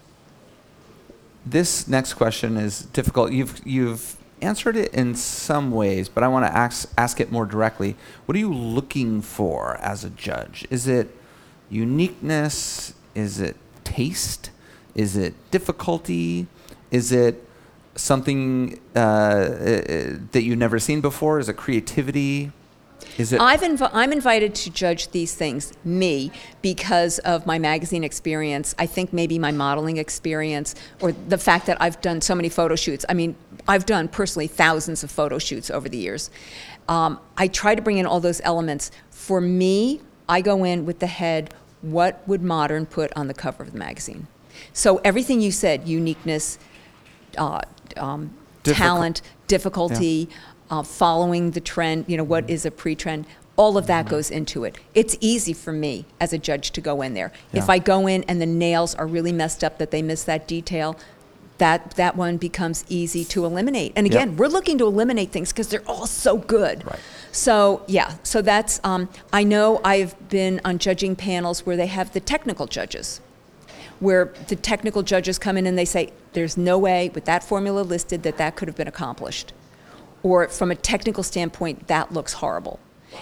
This next question is difficult. You've you've answered it in some ways, but I want to ask ask it more directly. What are you looking for as a judge? Is it uniqueness? Is it taste? Is it difficulty? Is it something uh, uh, that you've never seen before? Is it creativity? Is it I've inv- I'm invited to judge these things, me, because of my magazine experience. I think maybe my modeling experience, or the fact that I've done so many photo shoots. I mean, I've done personally thousands of photo shoots over the years. Um, I try to bring in all those elements. For me, I go in with the head what would modern put on the cover of the magazine? So everything you said, uniqueness, uh, um, Difficult- talent, difficulty, uh, following the trend, you know, what is a pre trend, all of that goes into it. It's easy for me as a judge to go in there. If I go in and the nails are really messed up, that they miss that detail, that, that one becomes easy to eliminate. And Yep. again, we're looking to eliminate things because they're all so good. Right. So, yeah, so that's, um, I know I've been on judging panels where they have the technical judges where the technical judges come in and they say, there's no way with that formula listed that that could have been accomplished. Or from a technical standpoint, that looks horrible.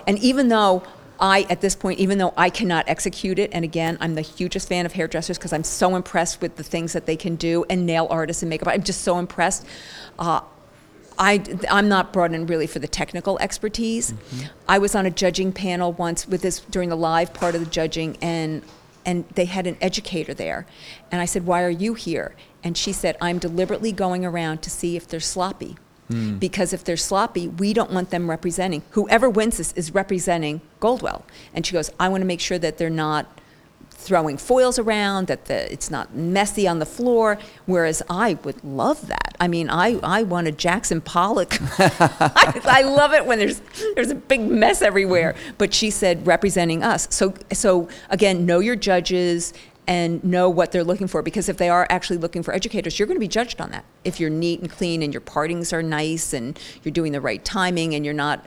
And even though I, at this point, even though I cannot execute it, and again, I'm the hugest fan of hairdressers because I'm so impressed with the things that they can do, and nail artists and makeup, I'm just so impressed. Uh, I, I'm not brought in really for the technical expertise. I was on a judging panel once with this during the live part of the judging, and and they had an educator there, and I said, "Why are you here?" And she said, "I'm deliberately going around to see if they're sloppy." Hmm. Because if they're sloppy, we don't want them representing. Whoever wins this is representing Goldwell. And she goes, I want to make sure that they're not throwing foils around, that the, it's not messy on the floor. Whereas I would love that. I mean, I, I want a Jackson Pollock. <laughs> <laughs> I, I love it when there's there's a big mess everywhere. But she said representing us. So so again, know your judges and know what they're looking for because if they are actually looking for educators, you're going to be judged on that. If you're neat and clean and your partings are nice and you're doing the right timing and you're not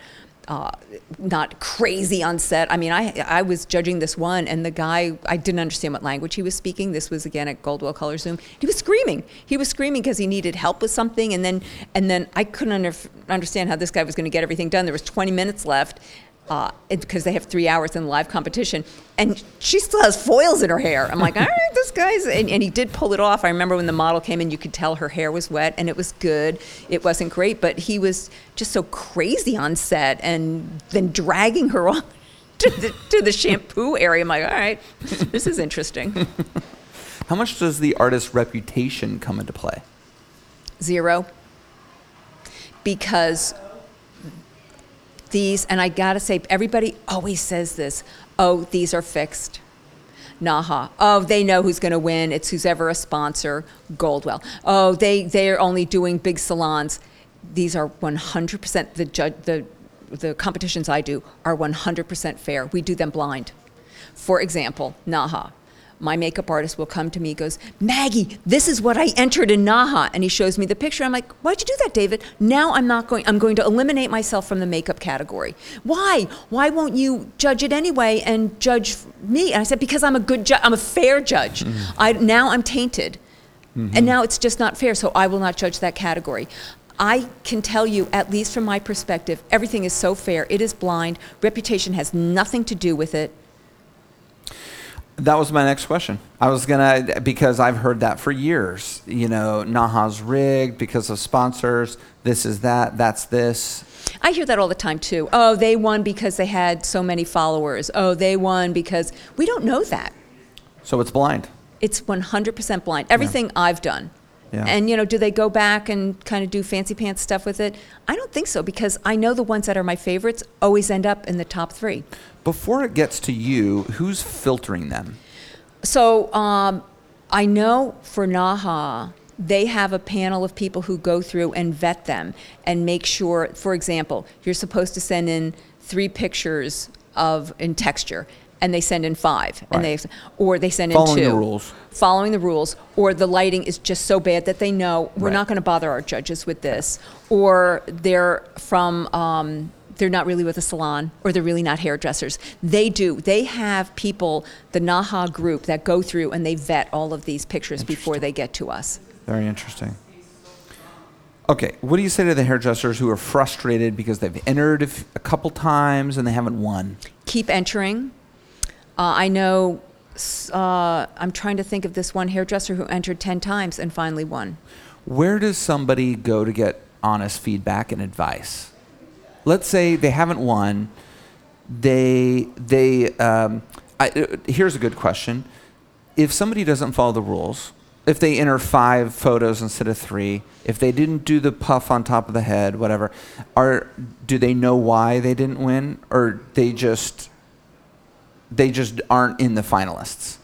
uh, not crazy on set. I mean, I I was judging this one, and the guy I didn't understand what language he was speaking. This was again at Goldwell Color Zoom. He was screaming. He was screaming because he needed help with something, and then and then I couldn't under, understand how this guy was going to get everything done. There was 20 minutes left. Uh, because they have three hours in the live competition, and she still has foils in her hair. I'm like, all right, this guy's, and, and he did pull it off. I remember when the model came in, you could tell her hair was wet, and it was good. It wasn't great, but he was just so crazy on set, and then dragging her <laughs> off to the, to the shampoo area. I'm like, all right, this is interesting. <laughs> How much does the artist's reputation come into play? Zero. Because these, and I gotta say, everybody always says this oh, these are fixed. Naha. Oh, they know who's going to win. It's who's ever a sponsor, Goldwell. Oh, they they're only doing big salons. These are 100% the judge the the competitions I do are 100% fair. We do them blind. For example, Naha. My makeup artist will come to me, goes, Maggie, this is what I entered in Naha. And he shows me the picture. I'm like, why'd you do that, David? Now I'm not going, I'm going to eliminate myself from the makeup category. Why? Why won't you judge it anyway and judge me? And I said, because I'm a good judge, I'm a fair judge. Mm-hmm. I, now I'm tainted. And mm-hmm. now it's just not fair, so I will not judge that category. I can tell you, at least from my perspective, everything is so fair. It is blind. Reputation has nothing to do with it. That was my next question. I was gonna because I've heard that for years. You know, Naha's rigged because of sponsors. This is that. That's this. I hear that all the time too. Oh, they won because they had so many followers. Oh, they won because we don't know that. So it's blind. It's 100% blind. Everything I've done. Yeah. And you know, do they go back and kind of do fancy pants stuff with it? I don't think so because I know the ones that are my favorites always end up in the top 3. Before it gets to you, who's filtering them? So um, I know for Naha, they have a panel of people who go through and vet them and make sure, for example, you're supposed to send in three pictures of in texture. And they send in five, and they, or they send Following in the two. rules. Following the rules, or the lighting is just so bad that they know we're Right. not going to bother our judges with this, or they're from um, they're not really with a salon, or they're really not hairdressers. They do. They have people, the Naha group, that go through and they vet all of these pictures before they get to us. Very interesting. Okay, what do you say to the hairdressers who are frustrated because they've entered a couple times and they haven't won? Keep entering. Uh, I know. Uh, I'm trying to think of this one hairdresser who entered ten times and finally won. Where does somebody go to get honest feedback and advice? Let's say they haven't won. They they um, I, here's a good question. If somebody doesn't follow the rules, if they enter five photos instead of three, if they didn't do the puff on top of the head, whatever, are do they know why they didn't win, or they just they just aren't in the finalists?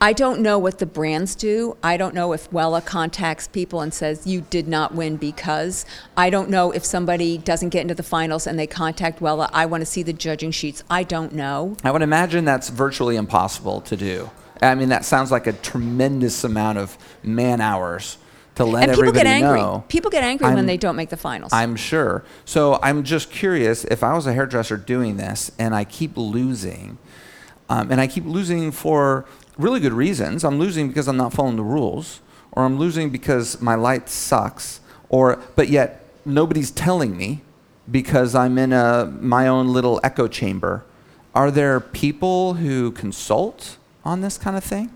I don't know what the brands do. I don't know if Wella contacts people and says, you did not win because. I don't know if somebody doesn't get into the finals and they contact Wella, I want to see the judging sheets. I don't know. I would imagine that's virtually impossible to do. I mean, that sounds like a tremendous amount of man hours to let and people everybody get angry. know. People get angry I'm- when they don't make the finals. I'm sure. So I'm just curious if I was a hairdresser doing this and I keep losing, um, and I keep losing for really good reasons. I'm losing because I'm not following the rules, or I'm losing because my light sucks, or but yet nobody's telling me because I'm in a my own little echo chamber. Are there people who consult on this kind of thing?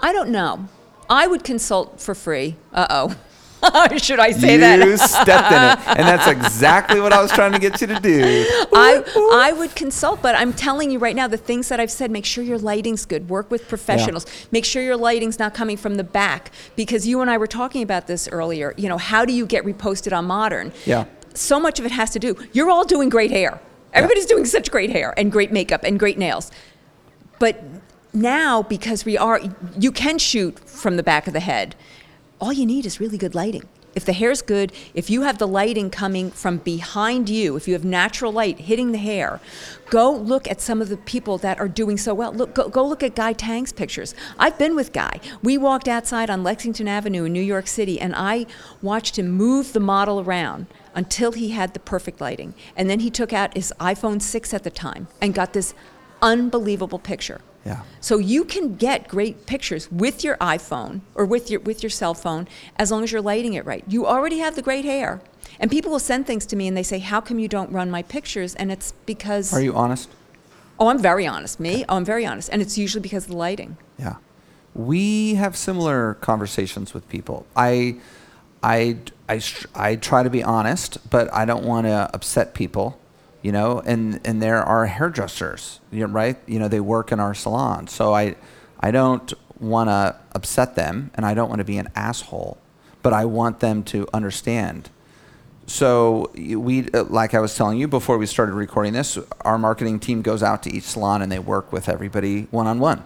I don't know. I would consult for free. Uh oh. <laughs> Should I say you that? stepped in it, and that's exactly what I was trying to get you to do. <laughs> I, I would consult, but I'm telling you right now, the things that I've said, make sure your lighting's good. Work with professionals. Make sure your lighting's not coming from the back. Because you and I were talking about this earlier. You know, how do you get reposted on modern? Yeah. So much of it has to do. You're all doing great hair. Everybody's doing such great hair and great makeup and great nails. But now, because we are, you can shoot from the back of the head. All you need is really good lighting. If the hair's good, if you have the lighting coming from behind you, if you have natural light hitting the hair, go look at some of the people that are doing so well. Look, go, go look at Guy Tang's pictures. I've been with Guy. We walked outside on Lexington Avenue in New York City, and I watched him move the model around until he had the perfect lighting. And then he took out his iPhone 6 at the time and got this unbelievable picture. Yeah. So you can get great pictures with your iPhone or with your with your cell phone as long as you're lighting it right. You already have the great hair. And people will send things to me and they say, "How come you don't run my pictures?" And it's because Are you honest? Oh, I'm very honest. Me? Oh, I'm very honest. And it's usually because of the lighting. Yeah. We have similar conversations with people. I, I, I, I try to be honest, but I don't want to upset people, you know, and, and there are hairdressers, you know, right? You know, they work in our salon. So I, I don't want to upset them and I don't want to be an asshole, but I want them to understand. So we, like I was telling you before we started recording this, our marketing team goes out to each salon and they work with everybody one on one,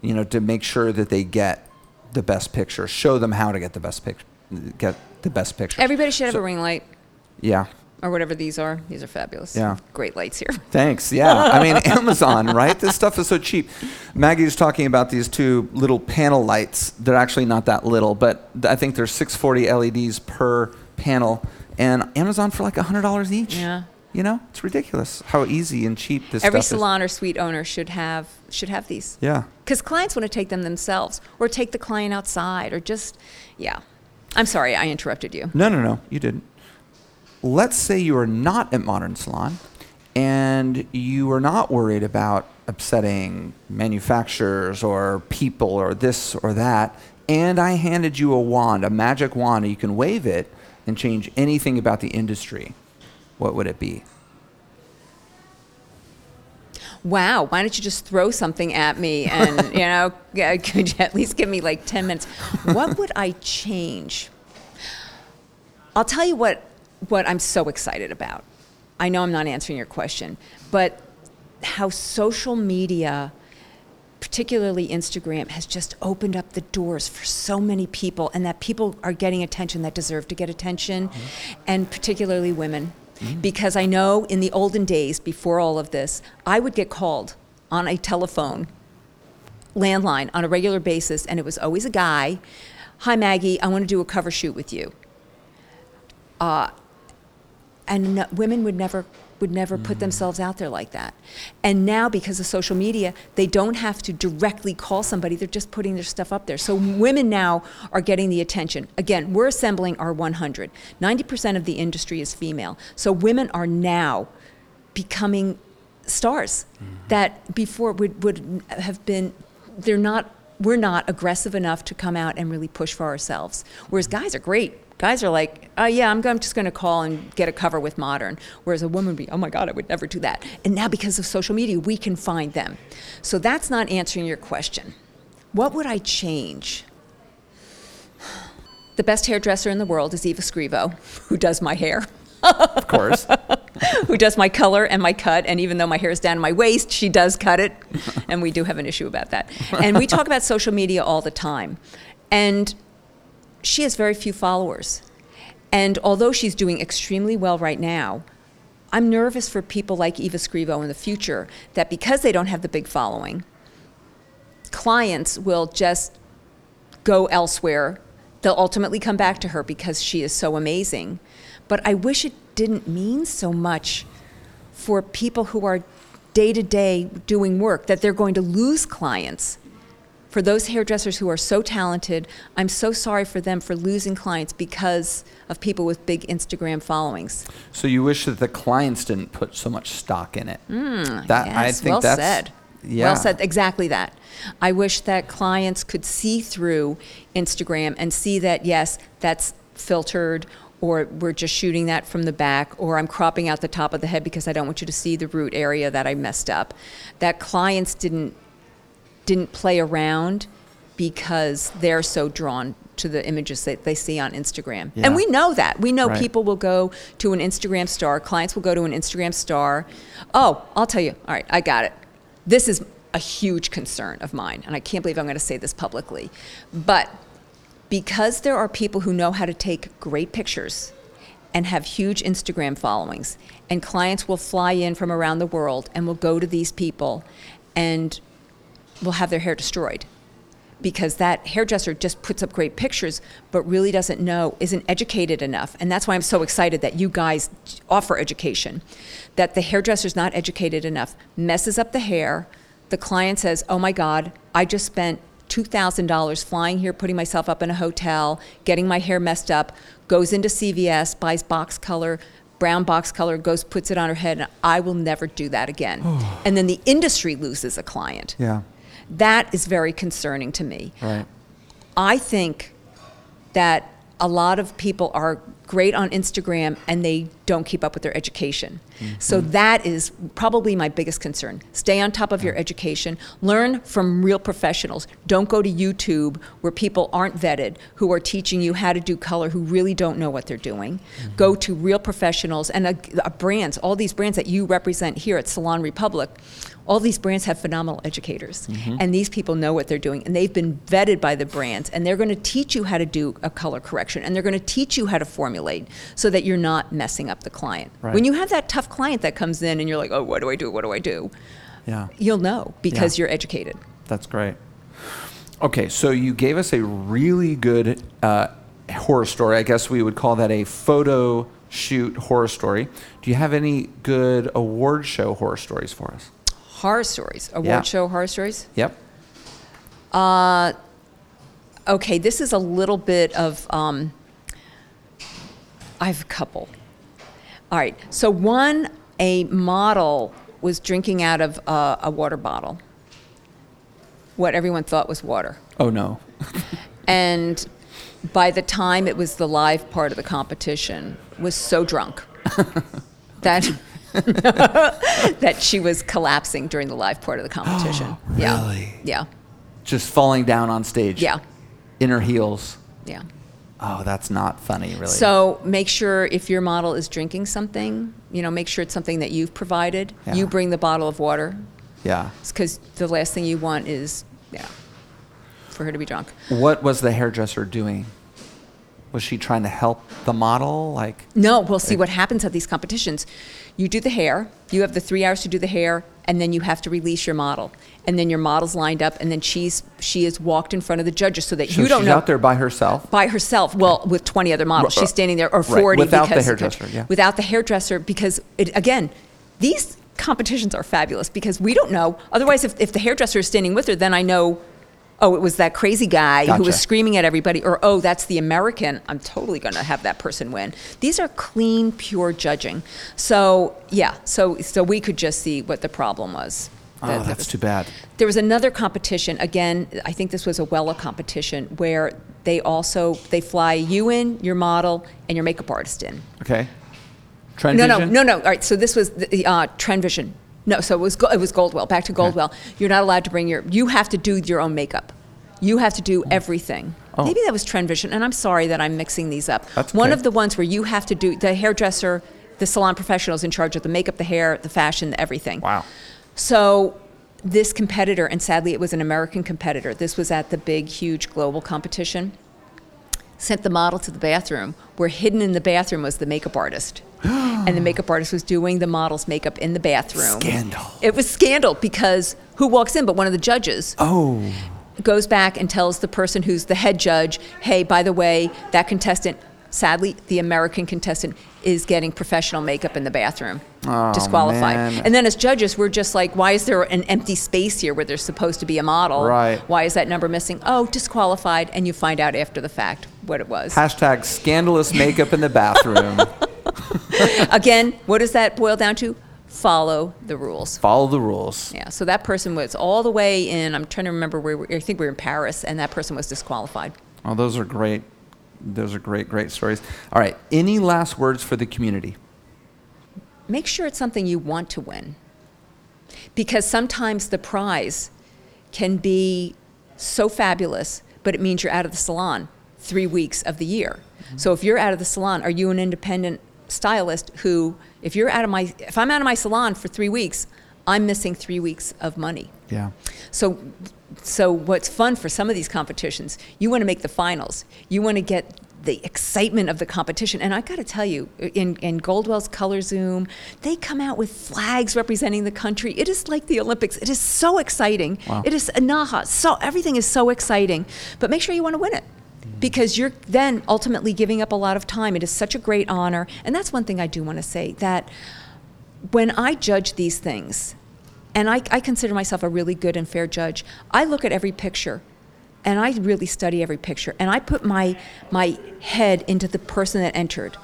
you know, to make sure that they get the best picture, show them how to get the best picture, get the best picture. Everybody should have So- a ring light Yeah. Or whatever these are. These are fabulous. Yeah. Great lights here. <laughs> Thanks. Yeah. I mean, <laughs> Amazon, right? This stuff is so cheap. Maggie was talking about these two little panel lights. They're actually not that little, but I think there's 640 LEDs per panel, and Amazon for like $100 each. Yeah. You know, it's ridiculous how easy and cheap this Every salon or suite owner should have should have these. Yeah. Because clients want to take them themselves or take the client outside or just, yeah. I'm sorry, I interrupted you. No, no, no, you didn't. Let's say you are not at Modern Salon and you are not worried about upsetting manufacturers or people or this or that, and I handed you a wand, a magic wand, and you can wave it and change anything about the industry. What would it be? Wow, why don't you just throw something at me and, <laughs> you know, <laughs> could you at least give me like 10 minutes? What would I change? I'll tell you what, what I'm so excited about. I know I'm not answering your question, but how social media, particularly Instagram, has just opened up the doors for so many people, and that people are getting attention that deserve to get attention, and particularly women. Because I know in the olden days, before all of this, I would get called on a telephone landline on a regular basis, and it was always a guy. Hi, Maggie, I want to do a cover shoot with you. Uh, and no, women would never would never put mm. themselves out there like that. And now because of social media, they don't have to directly call somebody, they're just putting their stuff up there. So women now are getting the attention. Again, we're assembling our 100. 90% of the industry is female. So women are now becoming stars mm-hmm. that before would, would have been they're not we're not aggressive enough to come out and really push for ourselves whereas guys are great guys are like oh yeah i'm, I'm just going to call and get a cover with modern whereas a woman would be oh my god i would never do that and now because of social media we can find them so that's not answering your question what would i change the best hairdresser in the world is eva scrivo who does my hair Of course. <laughs> who does my color and my cut. And even though my hair is down to my waist, she does cut it. <laughs> and we do have an issue about that. And we talk about social media all the time. And she has very few followers. And although she's doing extremely well right now, I'm nervous for people like Eva Scrivo in the future that because they don't have the big following, clients will just go elsewhere. They'll ultimately come back to her because she is so amazing. But I wish it didn't mean so much for people who are day to day doing work that they're going to lose clients. For those hairdressers who are so talented, I'm so sorry for them for losing clients because of people with big Instagram followings. so you wish that the clients didn't put so much stock in it. Mm, that I Yes, think well that's said. Yeah. Well said. Exactly that. I wish that clients could see through Instagram and see that yes, that's filtered, or we're just shooting that from the back, or I'm cropping out the top of the head because I don't want you to see the root area that I messed up. That clients didn't didn't play around because they're so drawn to the images that they see on Instagram. Yeah. And we know that. We know Right. people will go to an Instagram star, clients will go to an Instagram star. Oh, I'll tell you. All right, I got it. This is a huge concern of mine, and I can't believe I'm going to say this publicly. But because there are people who know how to take great pictures and have huge Instagram followings, and clients will fly in from around the world and will go to these people and will have their hair destroyed. Because that hairdresser just puts up great pictures but really doesn't know isn't educated enough. And that's why i'm so excited that you guys offer education. That the hairdresser's not educated enough messes up the hair. The client says oh my god i just spent $2000 flying here putting myself up in a hotel getting my hair messed up goes into cvs buys box color brown box color goes puts it on her head and i will never do that again. <sighs> And then the industry loses a client. Yeah. That is very concerning to me. Right. I think that a lot of people are great on Instagram and they don't keep up with their education. So that is probably my biggest concern. Stay on top of your education, learn from real professionals. Don't go to YouTube where people aren't vetted who are teaching you how to do color who really don't know what they're doing. Go to real professionals and uh, uh, brands, all these brands that you represent here at Salon Republic. All these brands have phenomenal educators, and these people know what they're doing, and they've been vetted by the brands, and they're going to teach you how to do a color correction, and they're going to teach you how to formulate so that you're not messing up the client. Right. When you have that tough client that comes in and you're like, oh, what do I do? What do I do? Yeah. You'll know because Yeah. you're educated. That's great. Okay, so you gave us a really good uh, horror story. I guess we would call that a photo shoot horror story. Do you have any good award show horror stories for us? Horror stories, award Yeah. show horror stories. Yep. Okay, this is a little bit of. Um, I have a couple. All right. So one, a model was drinking out of uh, a water bottle. What everyone thought was water, Oh no. <laughs> and by the time it was the live part of the competition, was so drunk <laughs> that <laughs> that she was collapsing during the live part of the competition. <gasps> Yeah. Really? Yeah. Just falling down on stage. Yeah. In her heels. Yeah. Oh, that's not funny, really. So make sure if your model is drinking something, you know, make sure it's something that you've provided. Yeah. You bring the bottle of water yeah. because the last thing you want is, yeah, for her to be drunk. What was the hairdresser doing? Was she trying to help the model? Like, No, we'll see what happens at these competitions. You do the hair, you have the three hours to do the hair, and then you have to release your model. And then your model's lined up, and then she's she is walked in front of the judges so that so you don't know. she's know out there by herself? by herself. Well, with 20 other models, she's standing there, or Right, 40 without the because hairdresser, yeah. without the hairdresser, because it, again, these competitions are fabulous because we don't know. Otherwise, if, if the hairdresser is standing with her, then I know. Oh, it was that crazy guy who was screaming at everybody, or oh, that's the American. I'm totally going to have that person win. These are clean, pure judging. So yeah, so so we could just see what the problem was. Oh, That- that that's was- too bad. there was another competition. Again, I think this was a Wella competition where they also they fly you in, your model, and your makeup artist in. Okay. Trend No, no, vision? no, no. All right. So this was the uh, Trend Vision. No, so it was it was Goldwell. Back to Goldwell. You're not allowed to bring your. You have to do your own makeup. You have to do everything. Oh. Maybe that was Trend Vision, and I'm sorry that I'm mixing these up. That's One okay. of the ones where you have to do the hairdresser, the salon professional is in charge of the makeup, the hair, the fashion, everything. Wow. So this competitor, and sadly it was an American competitor, this was at the big, huge global competition, sent the model to the bathroom, where hidden in the bathroom was the makeup artist. <gasps> and the makeup artist was doing the model's makeup in the bathroom. Scandal. It was scandal because who walks in but one of the judges Oh. goes back and tells the person who's the head judge, hey, by the way, that contestant, sadly, the American contestant, is getting professional makeup in the bathroom. Oh, disqualified. man. And then as judges, we're just like, why is there an empty space here where there's supposed to be a model? Right. Why is that number missing? Oh, disqualified. And you find out after the fact what it was. Hashtag scandalous makeup in the bathroom. <laughs> Again, what does that boil down to? Follow the rules. Follow the rules. Yeah, so that person was all the way in, I'm trying to remember where, we- I think we were in Paris, and that person was disqualified. Oh, those are great, those are great, great stories. All right. Any last words for the community? Make sure it's something you want to win. Because sometimes the prize can be so fabulous, but it means you're out of the salon three weeks of the year. Mm-hmm. So if you're out of the salon, are you an independent stylist who, if you're out of my, if I'm out of my salon for three weeks, I'm missing three weeks of money. Yeah. So, so what's fun for some of these competitions, you want to make the finals. You want to get the excitement of the competition. And I got to tell you, in, in Goldwell's Color Zoom, they come out with flags representing the country. It is like the Olympics. It is so exciting. Wow. It is Naha. So everything is so exciting. But make sure you want to win it. Mm-hmm. Because you're then ultimately giving up a lot of time. It is such a great honor. And that's one thing I do want to say that when I judge these things, and I, I consider myself a really good and fair judge, I look at every picture and I really study every picture. And I put my, my head into the person that entered,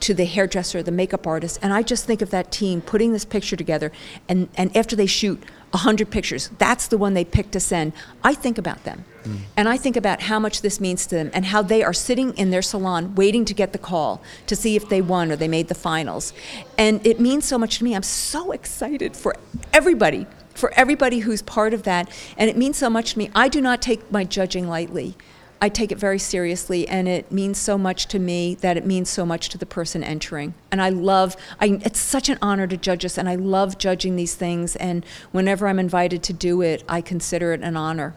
to the hairdresser, the makeup artist, and I just think of that team putting this picture together. And, and after they shoot 100 pictures, that's the one they picked to send. I think about them. Mm. And I think about how much this means to them and how they are sitting in their salon waiting to get the call to see if they won or they made the finals. And it means so much to me. I'm so excited for everybody, for everybody who's part of that. And it means so much to me. I do not take my judging lightly. I take it very seriously, and it means so much to me that it means so much to the person entering. And I love, I, it's such an honor to judge this, and I love judging these things. And whenever I'm invited to do it, I consider it an honor.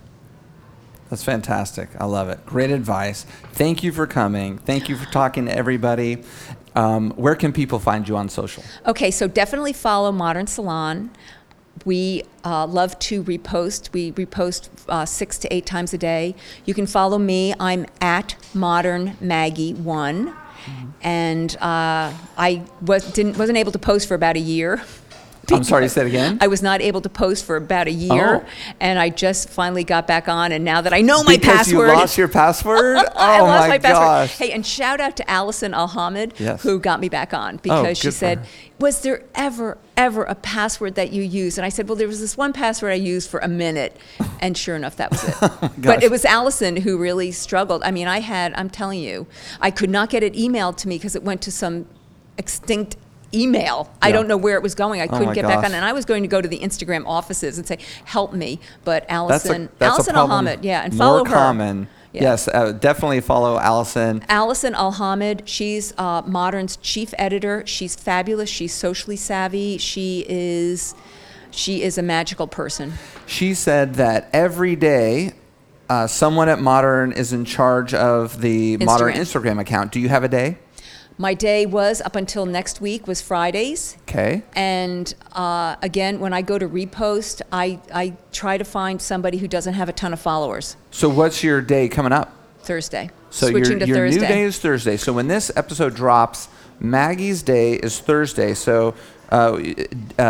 That's fantastic. I love it. Great advice. Thank you for coming. Thank you for talking to everybody. Um, where can people find you on social? Okay, so definitely follow Modern Salon. We uh, love to repost. We repost uh, six to eight times a day. You can follow me. I'm at Modern Maggie One, and uh, I was didn't wasn't able to post for about a year. <laughs> I'm sorry, to say it again? I was not able to post for about a year, Oh. and I just finally got back on. And now that I know my because password, you lost your password? <laughs> oh I lost my, password. gosh. Hey, and shout out to Allison Alhamed Yes. who got me back on because oh, she said, "Was there ever ever a password that you used?" And I said, "Well, there was this one password I used for a minute." And sure enough, that was it. <laughs> Oh but it was Allison who really struggled. I mean, I had, I'm telling you, I could not get it emailed to me because it went to some extinct email. I don't know where it was going. I couldn't my get back on, and I was going to go to the Instagram offices and say, "Help me!" But That's Allison, a, that's Allison Alhamed, yeah, and more follow her. common. Yeah. Yes, uh, definitely follow Allison. Allison Alhamed, she's uh, Modern's chief editor. She's fabulous. She's socially savvy. She is, she is a magical person. She said that every day, uh, someone at Modern is in charge of the Modern Instagram. Instagram account. Do you have a day? My day was up until next week was Fridays. Okay. And uh, again, when I go to repost, I, I try to find somebody who doesn't have a ton of followers. So what's your day coming up? Thursday. So Switching your, to your Thursday. new day is Thursday. So when this episode drops, Maggie's day is Thursday. So uh, uh,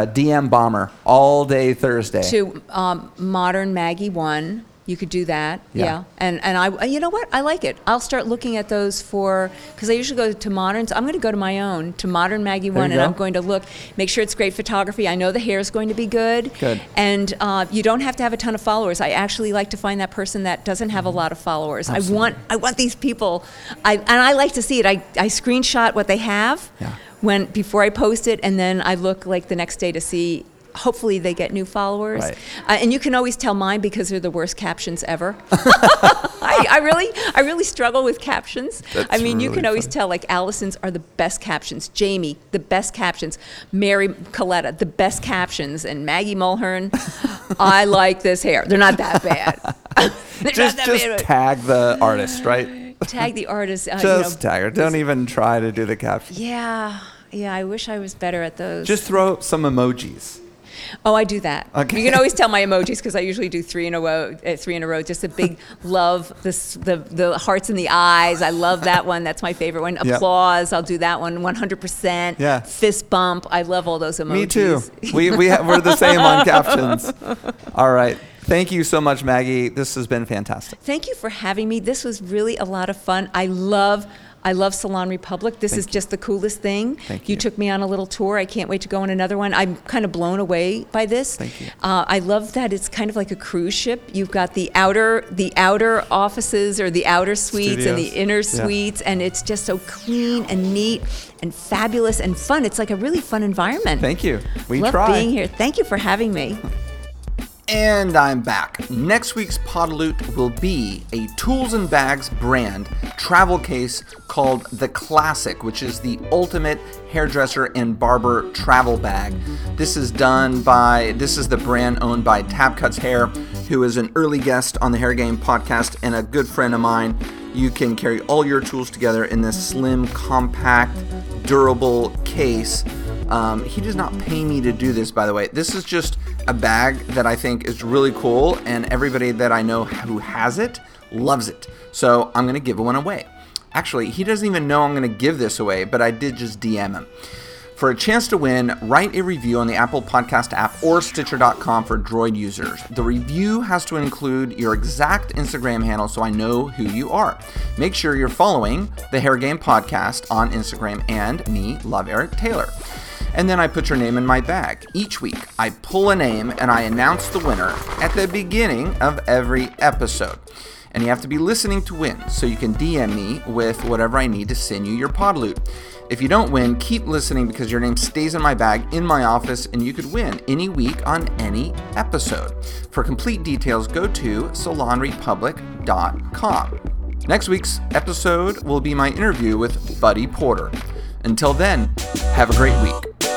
DM Bomber all day Thursday. to um, modern Maggie one. You could do that, Yeah. yeah. And and I, you know what? I like it. I'll start looking at those for because I usually go to moderns. I'm going to go to my own to modern Maggie There one, and go. I'm going to look, make sure it's great photography. I know the hair is going to be good. Good. And uh, you don't have to have a ton of followers. I actually like to find that person that doesn't have a lot of followers. I want I want these people. I and I like to see it. I I screenshot what they have Yeah. when before I post it, and then I look like the next day to see. Hopefully, they get new followers, Right. uh, and you can always tell mine because they're the worst captions ever. <laughs> I, I really, I really struggle with captions. I That's mean, you really can always funny. tell like Allison's are the best captions, Jamie the best captions, Mary Coletta the best captions, and Maggie Mulhern. <laughs> I like this hair. They're not that bad. <laughs> Just that just bad. tag the artist, right? tag the artist. Uh, Just you know, tag her. Don't even try to do the caption. Yeah, yeah. I wish I was better at those. Just throw some emojis. Oh, I do that. Okay. You can always tell my emojis because I usually do three in a row. Uh, three in a row. Just a big <laughs> love. This the the hearts in the eyes. I love that one. That's my favorite one. <laughs> Yep. Applause. I'll do that one. One hundred percent. Yeah. Fist bump. I love all those emojis. Me too. We we ha- we're the same on captions. <laughs> All right. Thank you so much, Maggie. This has been fantastic. Thank you for having me. This was really a lot of fun. I love. I love Salon Republic. This is just the coolest thing. Thank You you. took me on a little tour. I can't wait to go on another one. I'm kind of blown away by this. Thank you. Uh, I love that it's kind of like a cruise ship. You've got the outer the outer offices or the outer suites and the Studios. inner Yeah. suites, and it's just so clean and neat and fabulous and fun. It's like a really fun environment. Thank you. We love try. being here. Thank you for having me. And I'm back. Next week's Podaloot will be a Tools and Bags brand travel case called the Classic, which is the ultimate hairdresser and barber travel bag. This is done by, this is the brand owned by Tab Cuts Hair, who is an early guest on the Hair Game podcast and a good friend of mine. You can carry all your tools together in this slim, compact, durable case. Um, he does not pay me to do this, by the way. This is just a bag that I think is really cool, and everybody that I know who has it loves it. So I'm going to give one away. Actually, he doesn't even know I'm going to give this away, but I did just DM him. For a chance to win, write a review on the Apple Podcast app or Stitcher.com for Droid users. The review has to include your exact Instagram handle so I know who you are. Make sure you're following the Hair Game Podcast on Instagram and me, Love Eric Taylor. And then I put your name in my bag. Each week, I pull a name and I announce the winner at the beginning of every episode. And you have to be listening to win, so you can DM me with whatever I need to send you your pod loot. If you don't win, keep listening because your name stays in my bag in my office and you could win any week on any episode. For complete details, go to salonrepublic.com. Next week's episode will be my interview with Buddy Porter. Until then, have a great week.